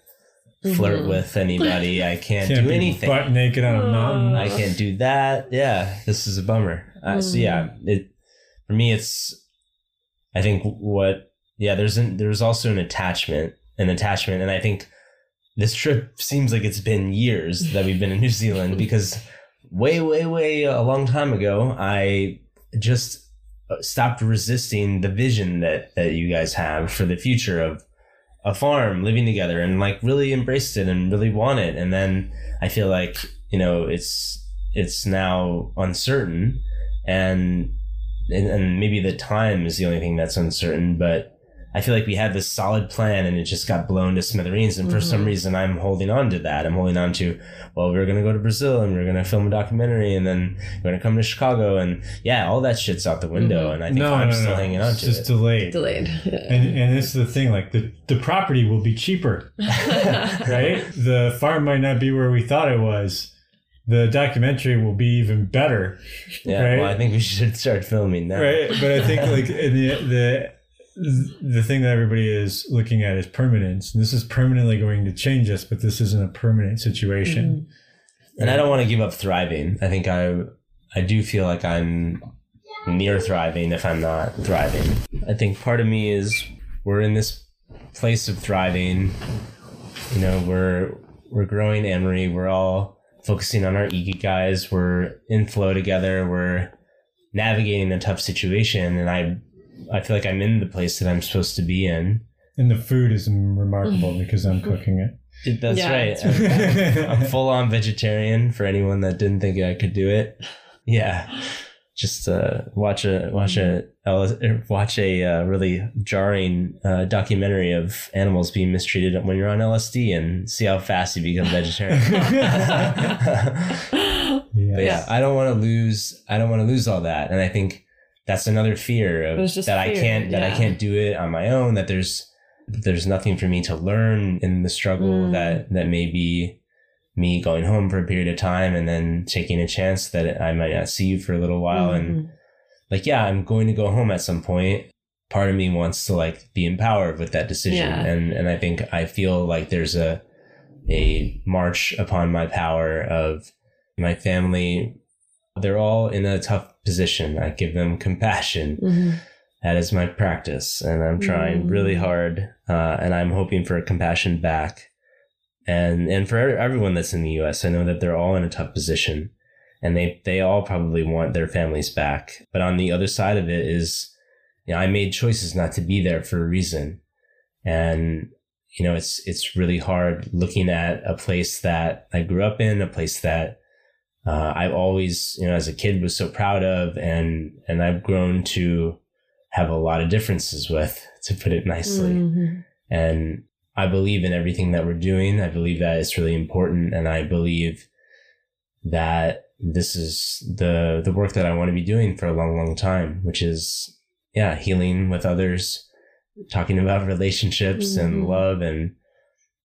flirt Mhm. with anybody. I can't, Can't do be anything. butt naked on a mountain. I can't do that. Yeah, this is a bummer. Uh, So Mm. yeah, it for me it's. I think what yeah there's an there's also an attachment an attachment and I think this trip seems like it's been years that we've been in New Zealand [laughs] because way way way a long time ago I just uh, stopped resisting the vision that that you guys have for the future of a farm living together and like really embraced it and really want it. And then i feel like you know it's it's now uncertain and and, and maybe the time is the only thing that's uncertain but i feel like we had this solid plan and it just got blown to smithereens and for some Mhm. reason i'm holding on to that i'm holding on to well we're going to go to brazil and we're going to film a documentary and then we're going to come to chicago and yeah all that shit's out the window Mhm. and i think no, i'm no, still no. hanging on it's to just it Just delayed. Delayed. [laughs] And and this is the thing, like the, the property will be cheaper, [laughs] right? the farm might not be where we thought it was. The documentary will be even better, yeah right? well i think we should start filming now right? But I think like in the the the thing that everybody is looking at is permanence. And this is permanently going to change us, but this isn't a permanent situation. Mm-hmm. and I don't want to give up thriving. I think I I do feel like I'm near thriving if I'm not thriving. I think part of me is we're in this place of thriving. You know, we're we're growing Amory. We're all focusing on our guys. We're in flow together. We're navigating a tough situation, and I I feel like I'm in the place that I'm supposed to be in. And the food is remarkable because I'm cooking it. That's Yeah, right. I'm, I'm full on vegetarian for anyone that didn't think I could do it. Yeah. Just uh, watch a watch a watch a uh, really jarring uh, documentary of animals being mistreated when you're on LSD and see how fast you become vegetarian. [laughs] [laughs] Yeah. But yeah, I don't want to lose. I don't want to lose all that, and I think that's another fear of that I can't that I can't do it on my own. That there's there's nothing for me to learn in the struggle. Mm. That that may be me going home for a period of time and then taking a chance that I might not see you for a little while. And Mhm. like, yeah, I'm going to go home at some point. Part of me wants to like be empowered with that decision, Yeah. and and I think I feel like there's a a march upon my power of my family. They're all in a tough position. I give them compassion. Mhm. That is my practice, and I'm trying Mm. really hard, uh, and I'm hoping for compassion back. And and for everyone that's in the U.S., I know that they're all in a tough position, and they they all probably want their families back. But on the other side of it is, you know, I made choices not to be there for a reason, and you know, it's it's really hard looking at a place that I grew up in, a place that uh, I've always, you know, as a kid was so proud of, and and I've grown to have a lot of differences with, [laughs] to put it nicely. Mhm. And I believe in everything that we're doing. I believe that it's really important, and I believe that this is the the work that I want to be doing for a long, long time, which is yeah, healing with others, talking about relationships and Mhm. love and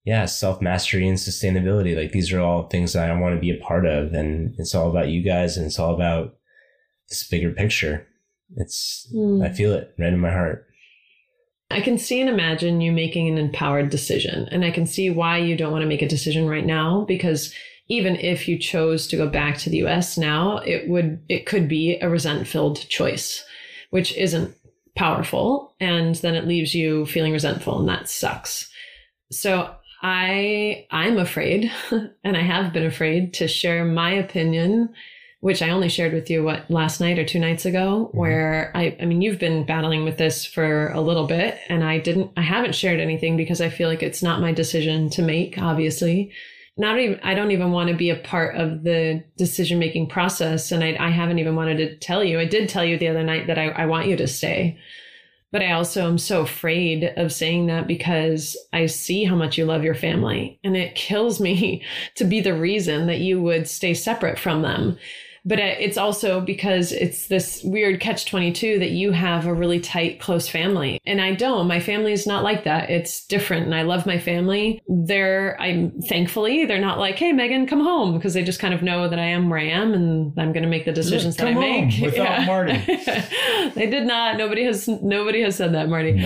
yeah, self mastery and sustainability. Like these are all things that I want to be a part of. And it's all about you guys and it's all about this bigger picture. It's, Mm. I feel it right in my heart. I can see and imagine you making an empowered decision. And I can see why you don't want to make a decision right now because even if you chose to go back to the US now, it would it could be a resent-filled choice, which isn't powerful and then it leaves you feeling resentful and that sucks. So I I'm afraid [laughs] and I have been afraid to share my opinion which I only shared with you what last night or two nights ago, Mhm. where I, I mean, you've been battling with this for a little bit, and I didn't, I haven't shared anything because I feel like it's not my decision to make. Obviously, not even, I don't even want to be a part of the decision making process, and I, I haven't even wanted to tell you. I did tell you the other night that I, I want you to stay, but I also am so afraid of saying that because I see how much you love your family, and it kills me [laughs] to be the reason that you would stay separate from them but it's also because it's this weird catch 22 that you have a really tight close family. And i don't. My family is not like that. It's different and i love my family. They're i'm thankfully they're not like hey megan come home because they just kind of know that i am where i am and i'm going to make the decisions that i come make. home [laughs] without Marty. [laughs] they did not. Nobody has nobody has said that marty.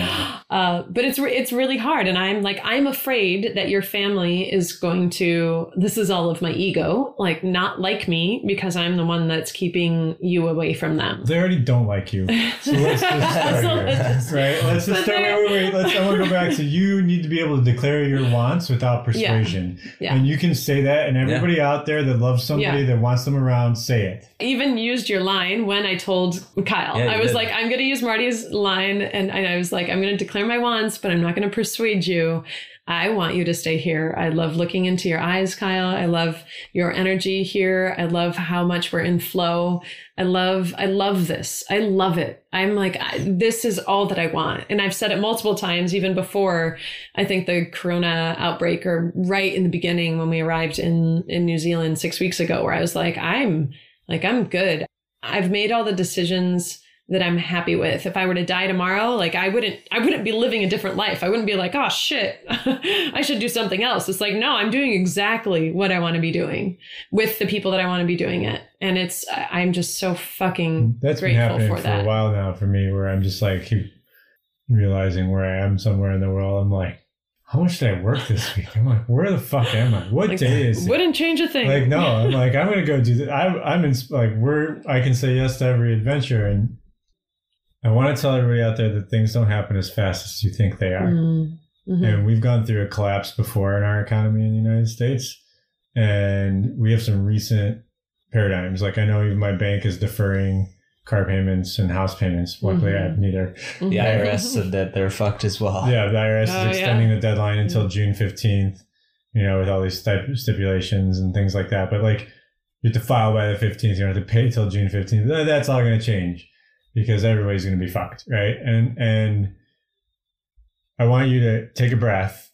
Uh, but it's it's really hard, and I'm like I'm afraid that your family is going to. This is all of my ego, like not like me because I'm the one that's keeping you away from them. They already don't like you. So let's just [laughs] start So here. let's- right? Let's just But start. Wait, wait, wait. Let's, I want to go back to you need to be able to declare your wants without persuasion. Yeah. And you can say that, and everybody out there that loves somebody Yeah. that wants them around, say it. even used your line when I told Kyle. Yeah, I was did. like, I'm going to use Marty's line, and, and I was like, I'm going to declare my wants, but I'm not going to persuade you. I want you to stay here. I love looking into your eyes, Kyle. I love your energy here. I love how much we're in flow. I love, I love this. I love it. I'm like, I, this is all that I want. And I've said it multiple times, even before I think the Corona outbreak or right in the beginning when we arrived in, in New Zealand six weeks ago, where I was like, I'm like, I'm good. I've made all the decisions that I'm happy with. If I were to die tomorrow, like I wouldn't I wouldn't be living a different life. I wouldn't be like, "Oh shit. [laughs] I should do something else." It's like, "No, I'm doing exactly what I want to be doing with the people that I want to be doing it." And it's I'm just so fucking That's been happening for for, that. a while now for me, where I'm just like keep realizing where I am somewhere in the world. I'm like, how much did I work this week? I'm like, where the fuck am I? What Like, day is it? Wouldn't change a thing. Like no, I'm [laughs] like I'm gonna go do that. I, I'm in like we're I can say yes to every adventure, and I want to tell everybody out there that things don't happen as fast as you think they are. Mm, Mhm. And we've gone through a collapse before in our economy in the United States. And we have some recent paradigms. Like I know even my bank is deferring car payments and house payments. Luckily, I have neither. Mhm. The IRS said that they're fucked as well. Yeah, the IRS Oh, is extending the deadline until June 15th, you know, with all these stip- stipulations and things like that. But like, you have to file by the 15th, you don't have to pay till June 15th. That's all going to change because everybody's going to be fucked, right? And, and I want you to take a breath.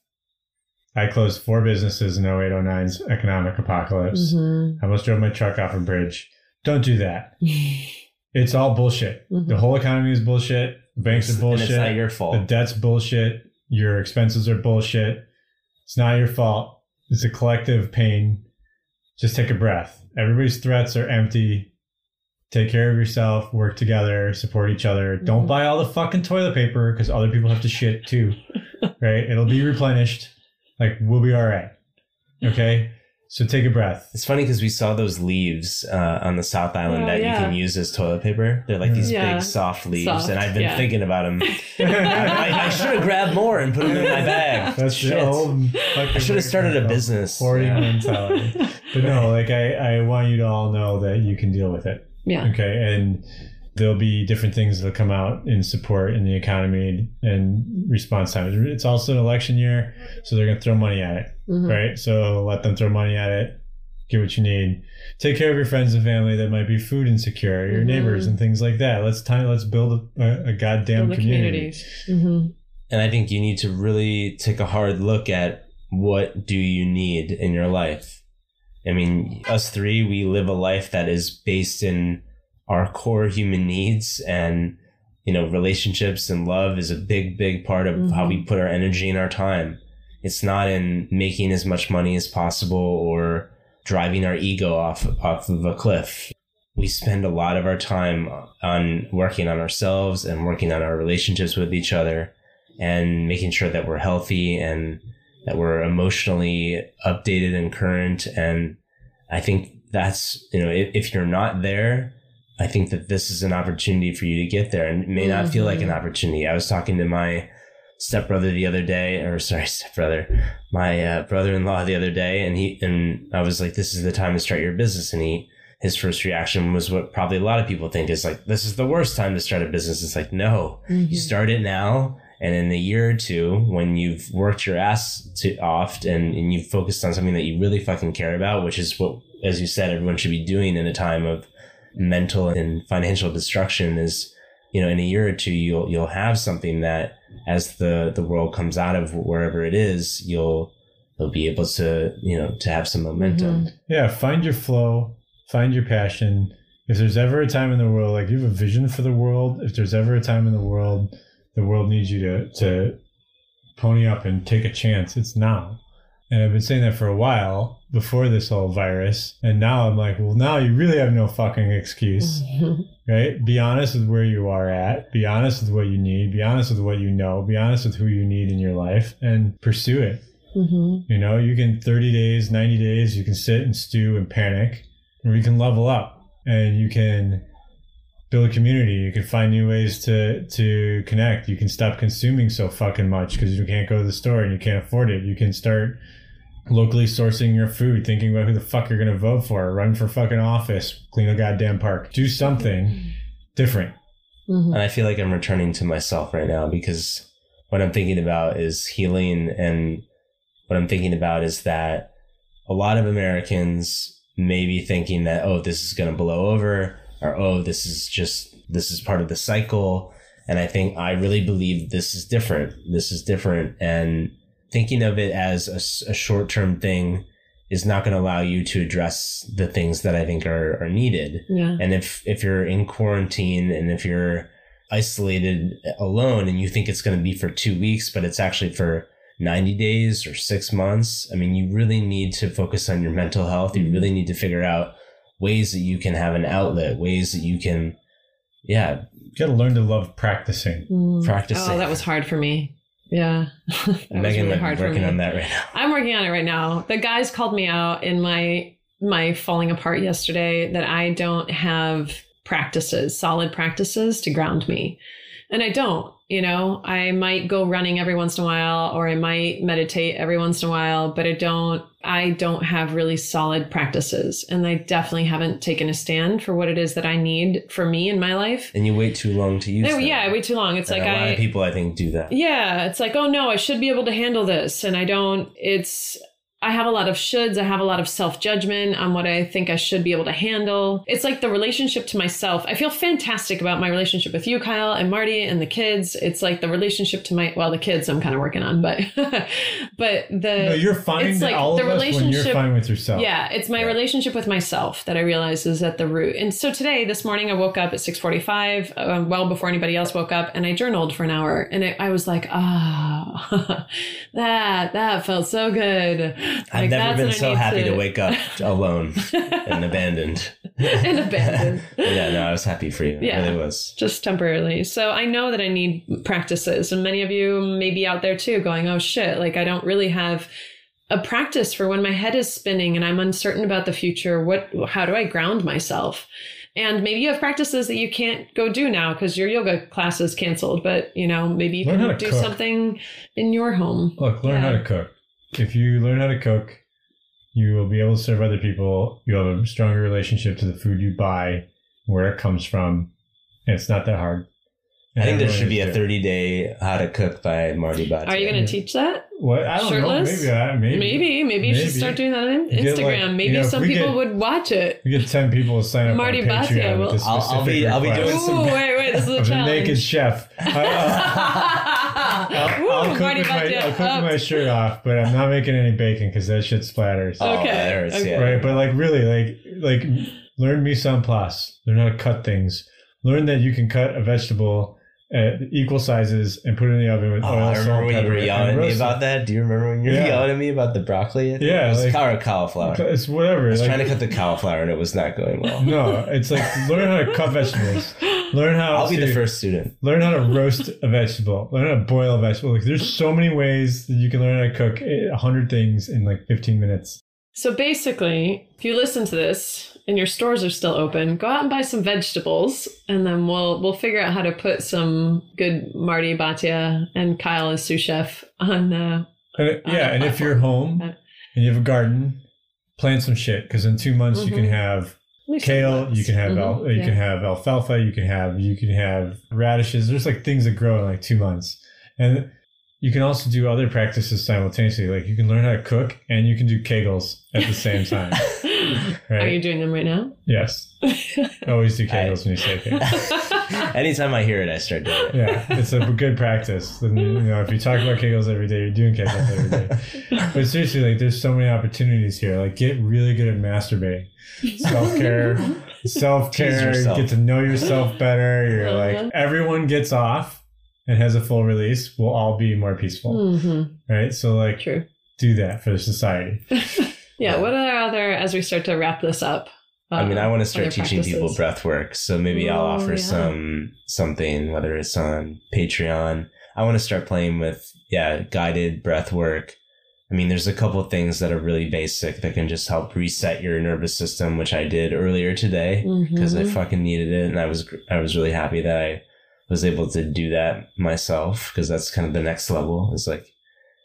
I closed four businesses in 08, 09's economic apocalypse. Mhm. I almost drove my truck off a bridge. Don't do that. [laughs] It's all bullshit. Mhm. The whole economy is bullshit. Banks are And bullshit. it's not your fault. The debt's bullshit. Your expenses are bullshit. It's not your fault. It's a collective pain. Just take a breath. Everybody's threats are empty. Take care of yourself. Work together. Support each other. Don't Mhm. buy all the fucking toilet paper because other people have to shit too. [laughs] right? It'll be replenished. Like we'll be all right. Okay. So take a breath. It's funny because we saw those leaves uh, on the South Island Oh, that yeah. you can use as toilet paper. They're like these Yeah. big soft leaves, Soft, and I've been yeah. thinking about them. [laughs] I, I should have grabbed more and put them in my bag. [laughs] That's Shit. the old. I should have started a business. Hoarding Yeah. mentality. But no, like I, I want you to all know that you can deal with it. Yeah. Okay. And there'll be different things that'll come out in support in the economy and response time. It's also an election year, so they're going to throw money at it, Mhm. right? So let them throw money at it. Get what you need. Take care of your friends and family that might be food insecure, your Mhm. neighbors and things like that. Let's time. Let's build a, a goddamn Build community. communities. Mhm. And I think you need to really take a hard look at what do you need in your life. I mean, us three, we live a life that is based in our core human needs and you know, relationships and love is a big, big part of how we mm-hmm. put our energy and our time. It's not in making as much money as possible or driving our ego off off of a cliff. We spend a lot of our time on working on ourselves and working on our relationships with each other and making sure that we're healthy and that we're emotionally updated and current. And I think that's, you know, if, if you're not there, I think that this is an opportunity for you to get there and it may not feel like an opportunity. I was talking to my stepbrother the other day, or sorry, [laughs] stepbrother, my uh, brother-in-law the other day, and he and I was like, "This is the time to start your business." And he, his first reaction was what probably a lot of people think is like, "This is the worst time to start a business." It's like, no, you start it now, and in a year or two, when you've worked your ass to off and and you've focused on something that you really fucking care about, which is what, as you said, everyone should be doing in a time of mental and financial destruction, is you know, in a year or two, you'll you'll have something that as the the world comes out of wherever it is, you'll you'll be able to you know to have some momentum. Mm-hmm. Yeah, find your flow, find your passion. If there's ever a time in the world, like you have a vision for the world, if there's ever a time in the world, the world needs you to to pony up and take a chance. It's now. And I've been saying that for a while before this whole virus. And now I'm like, well, now you really have no fucking excuse, [laughs] right? Be honest with where you are at. Be honest with what you need. Be honest with what you know. Be honest with who you need in your life and pursue it. Mhm. You know, you can 30 days, 90 days, you can sit and stew and panic, or you can level up and you can build a community. You can find new ways to to connect. You can stop consuming so fucking much because you can't go to the store and you can't afford it. You can start locally sourcing your food, thinking about who the fuck you're gonna vote for, run for fucking office, clean a goddamn park, do something different. Mhm. And I feel like I'm returning to myself right now because what I'm thinking about is healing, and what I'm thinking about is that a lot of Americans may be thinking that oh, this is going to blow over, or oh, this is just this is part of the cycle. And I think I really believe this is different. This is different, and thinking of it as a, short term thing is not going to allow you to address the things that I think are, are needed. Yeah. And if if you're in quarantine and if you're isolated alone and you think it's going to be for 2 weeks but it's actually for 90 days or 6 months, I mean you really need to focus on your mental health. You mm-hmm. really need to figure out ways that you can have an outlet, ways that you can yeah, You gotta learn to love practicing. Mm. practicing. Oh, that was hard for me. Yeah. [laughs] that was Megan really hard be for working me. on that right now. I'm working on it right now. The guys called me out in my my falling apart yesterday that I don't have practices, solid practices to ground me. And I don't. You know, I might go running every once in a while, or I might meditate every once in a while, but I don't. I don't have really solid practices, and I definitely haven't taken a stand for what it is that I need for me in my life. And you wait too long to use No, them. yeah, I wait too long. It's And like a lot I of people, I think, do that. yeah, it's like, oh no, I should be able to handle this. And I don't, it's, I have a lot of shoulds. I have a lot of self judgment on what I think I should be able to handle. It's like the relationship to myself. I feel fantastic about my relationship with you, Kyle, and Marty, and the kids. It's like the relationship to my, well, the kids I'm kind of working on, but, [laughs] but the, No, you're fine. it's like all the of us when you're relationship- fine with yourself. yeah, it's my Yeah. relationship with myself that I realize is at the root. And so today, this morning, I woke up at six forty-five, uh, well before anybody else woke up, and I journaled for an hour. And it, I was like, ah, [laughs] that that felt so good. I've Like, never been so happy to... wake up [laughs] alone and abandoned. [laughs] and abandoned. [laughs] yeah, no, I was happy for you. Yeah. it really was. just temporarily. So I know that I need practices, and many of you may be out there too, going, "Oh shit!" Like I don't really have a practice for when my head is spinning and I'm uncertain about the future. What? How do I ground myself? And maybe you have practices that you can't go do now because your yoga class is canceled. But you know, maybe you Learn how can to do cook. something in your home. Look, learn how to cook. If you learn how to cook, you will be able to serve other people. You'll have a stronger relationship to the food you buy, where it comes from, and it's not that hard. I think there should be a 30 day how to cook by Marty Bhatia. Are you going to teach that? What I don't Shirtless? know. Maybe I maybe Maybe, maybe, you should start doing that on You get, like, Instagram. you maybe know, some people get- would watch it. We get ten people to sign up Marty on Patreon Bhatia will- with a I'll- I'll be- I'll be request. doing some- Ooh, wait, wait, this is a [laughs] of the challenge. naked chef. [laughs] I, I'll, [laughs] Woo, I'll cook, Marty with my, Bhatia I'll cook up. with my shirt off, but I'm not making any bacon because that shit splatters. Oh, Okay, that hurts, okay. yeah. Right, but like really, like like learn mise en place. Learn how to cut things. Learn that you can cut a vegetable at equal sizes and put it in the oven with Oh, oil, I salt, remember when you were yelling at me about that. Do you remember when you were Yeah. yelling at me about the broccoli? I? Yeah, it was like- cow- cauliflower. It's whatever. I was like- trying to cut the cauliflower and it was not going well. No, it's like learn how to cut vegetables. [laughs] Learn how I'll be to the first student. learn how to roast a vegetable. Learn how to boil a vegetable. Like there's so many ways that you can learn how to cook a hundred things in like 15 minutes. So basically, if you listen to this and your stores are still open, go out and buy some vegetables, and then we'll we'll figure out how to put some good Marty Bhatia and Kyle as sous chef on. Uh, And it- yeah, and if you're home and you have a garden, plant some shit because in two months you can Mhm. have kale, you can have Mhm, al- you yeah. can have alfalfa, you can have you can have radishes. There's like things that grow in like two months, and you can also do other practices simultaneously. Like you can learn how to cook and you can do kegels at the same time. [laughs] Are you doing them right now? yes, [laughs] always do kegels when you say kegels. [laughs] Anytime I hear it, I start doing it. Yeah, it's a good practice. And, you know, if you talk about kegels every day, you're doing kegels every day. But seriously, like, there's so many opportunities here. Like, get really good at masturbating, self care, self care. Get to know yourself better. You're Uh-huh. like everyone gets off and has a full release. We'll all be more peaceful, hmm right? So, like, True. do that for the society. [laughs] Yeah. What are other as we start to wrap this up? I mean, I uh, want to start other teaching people breath work. So maybe I'll Oh, offer yeah. some something, whether it's on Patreon. I want to start playing with, yeah, guided breath work. I mean, there's a couple of things that are really basic that can just help reset your nervous system, which I did earlier today because I Mhm. fucking needed it, and I was I was really happy that I was able to do that myself because that's kind of the next level. It's like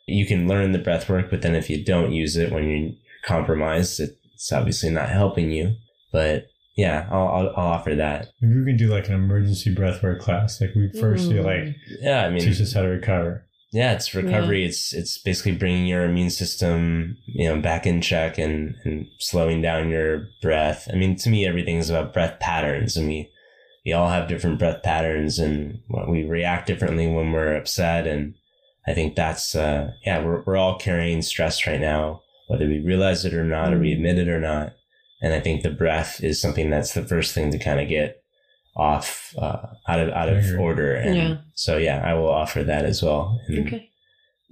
you can learn the breath work, but then if you don't use it when you're compromised, it's obviously not helping you. But yeah, I'll I'll, I'll offer that. Maybe we can do like an emergency breath work class. Like, we first do Mm. like Yeah, I mean, teach us how to recover. yeah, it's recovery. It's it's basically bringing your immune system, you know, back in check and and slowing down your breath. I mean, to me, everything is about breath patterns, and we we all have different breath patterns, and we react differently when we're upset. And I think that's uh, yeah, we're we're all carrying stress right now, whether we realize it or not, or we admit it or not. And I think the breath is something that's the first thing to kind of get off uh, out of out I of agree. order. And Yeah. so yeah, I will offer that as well. And, Okay.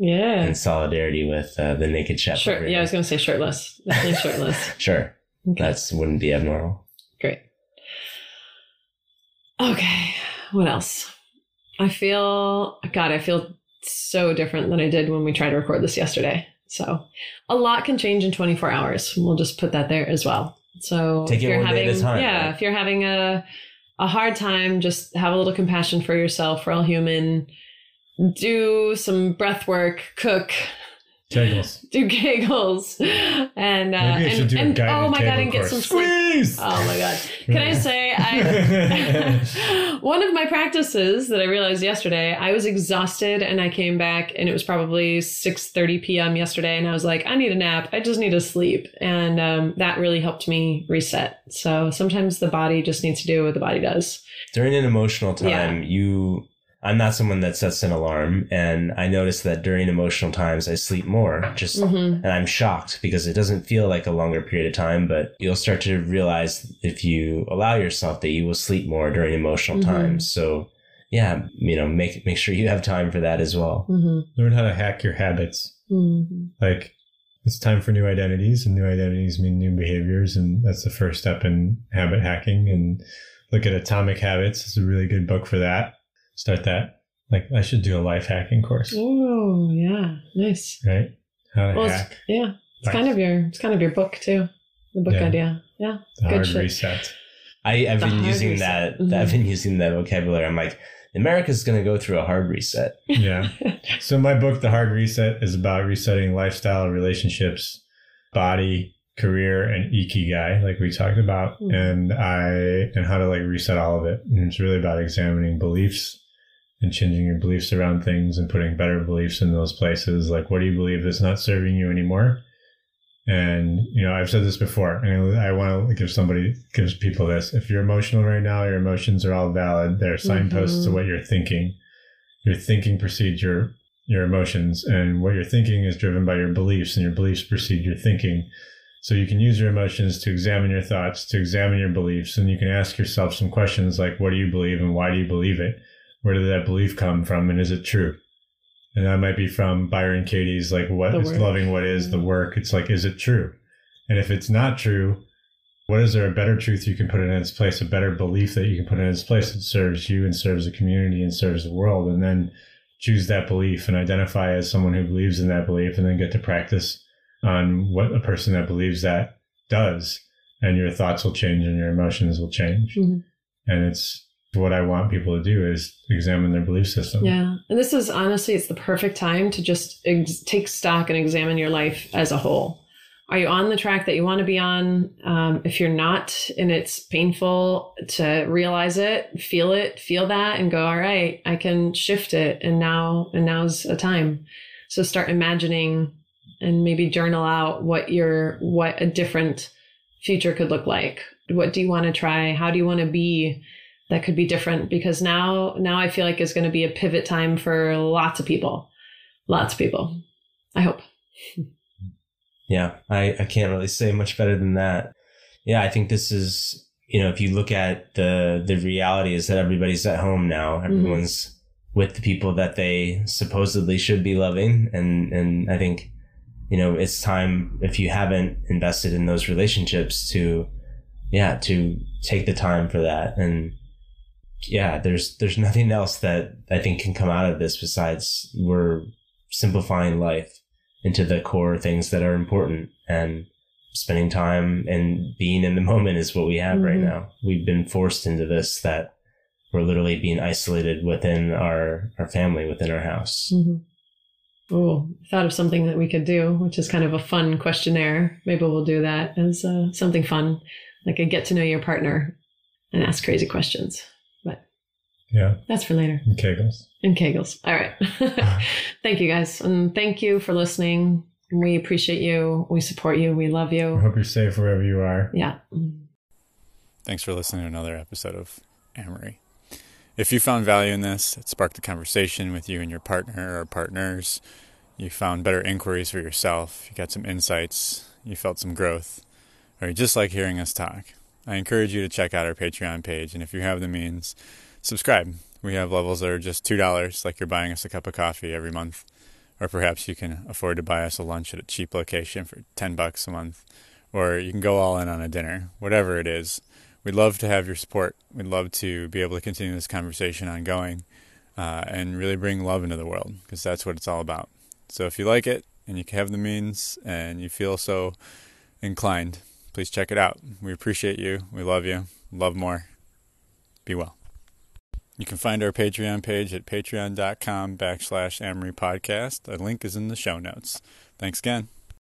Yeah. in solidarity with uh, the naked chef. Sure. Yeah, I was going to say shirtless. Definitely shirtless. [laughs] sure. Okay. That's wouldn't be abnormal. Okay. What else? I feel, God, I feel so different than I did when we tried to record this yesterday. So a lot can change in 24 hours. We'll just put that there as well. So Take if it you're one day having, at a time, yeah, right? if you're having a, a hard time, just have a little compassion for yourself. We're all human. Do some breath work, cook, Kegels. [laughs] do giggles, and uh, Maybe I should and, do a and oh my god, and get course. some sleep. Squeeze! Oh my god! Can I say [laughs] I [laughs] one of my practices that I realized yesterday, I was exhausted and I came back and it was probably 6:30 p.m. yesterday and I was like, I need a nap. I just need to sleep. And um, that really helped me reset. So sometimes the body just needs to do what the body does. during an emotional time you i'm not someone that sets an alarm and i notice that during emotional times i sleep more just Mhm. and i'm shocked because it doesn't feel like a longer period of time but you'll start to realize if you allow yourself that you will sleep more during emotional Mhm. times so yeah you know make make sure you have time for that as well Mhm. Learn how to hack your habits. Mhm. Like it's time for new identities, and new identities mean new behaviors, and that's the first step in habit hacking. And look at Atomic Habits; it's a really good book for that. Start that. Like I should do a life hacking course, Oh yeah, nice. right? How to Well, it's, hack yeah, it's life. kind of your it's kind of your book too. The book Yeah. idea. Yeah. the good hard shit. reset. I, I've The been using reset. that. Mhm. I've been using that vocabulary. I'm like, America's going to go through a hard reset. [laughs] Yeah. So my book, The Hard Reset, is about resetting lifestyle, relationships, body, career, and ikigai, like we talked about, Mhm. and I and how to like reset all of it. And it's really about examining beliefs and changing your beliefs around things and putting better beliefs in those places. Like, what do you believe is not serving you anymore? And you know, I've said this before, and I want to give somebody gives people this. If you're emotional right now, your emotions are all valid. They're signposts to Mhm. what you're thinking. Your thinking precedes your your emotions, and what you're thinking is driven by your beliefs, and your beliefs precede your thinking. So you can use your emotions to examine your thoughts, to examine your beliefs, and you can ask yourself some questions like, "What do you believe, and why do you believe it? Where did that belief come from, and is it true?" And that might be from Byron Katie's like, "What The is work. loving? What is the work?" It's like, is it true? And if it's not true, what is there a better truth you can put in its place, a better belief that you can put in its place that serves you and serves the community and serves the world, and then choose that belief and identify as someone who believes in that belief, and then get to practice on what a person that believes that does, and your thoughts will change and your emotions will change. Mhm. And it's what I want people to do is examine their belief system. Yeah. And this is honestly, it's the perfect time to just ex- take stock and examine your life as a whole. Are you on the track that you want to be on? Um, if you're not, and it's painful to realize it, feel it, feel that, and go, all right, I can shift it. And now, and now's a time. So start imagining and maybe journal out what your, what a different future could look like. What do you want to try? How do you want to be? That could be different because now now I feel like it's going to be a pivot time for lots of people. Lots of people. I hope. [laughs] Yeah, I, I can't really say much better than that. Yeah, I think this is you know if you look at the the reality is that everybody's at home now. Mm-hmm. Everyone's with the people that they supposedly should be loving, and and I think you know it's time if you haven't invested in those relationships to yeah to take the time for that and yeah there's there's nothing else that I think can come out of this besides we're simplifying life into the core things that are important and spending time and being in the [laughs] moment is what we have right Mhm. now. We've been forced into this that we're literally being isolated within our, our family, within our house. Mm-hmm. Oh, thought of something that we could do, which is kind of a fun questionnaire. Maybe we'll do that as uh, something fun, like a get to know your partner and ask crazy questions. But Yeah. that's for later. And Kegels. And Kegels. All right. [laughs] [laughs] thank you guys. And thank you for listening. We appreciate you. We support you. We love I you. hope you're safe wherever you are. Yeah. Thanks for listening to another episode of Amory. If you found value in this, it sparked a conversation with you and your partner or partners, you found better inquiries for yourself, you got some insights, you felt some growth, or you just like hearing us talk, I encourage you to check out our Patreon page. And if you have the means, subscribe. We have levels that are just $2, like you're buying us a cup of coffee every month. Or perhaps you can afford to buy us a lunch at a cheap location for 10 bucks a month. Or you can go all in on a dinner, whatever it is. We'd love to have your support. We'd love to be able to continue this conversation ongoing uh, and really bring love into the world because that's what it's all about. So if you like it and you have the means and you feel so inclined, please check it out. We appreciate you. We love you. Love more. Be well. You can find our Patreon page at patreon.com backslash Amory Podcast. A link is in the show notes. Thanks again.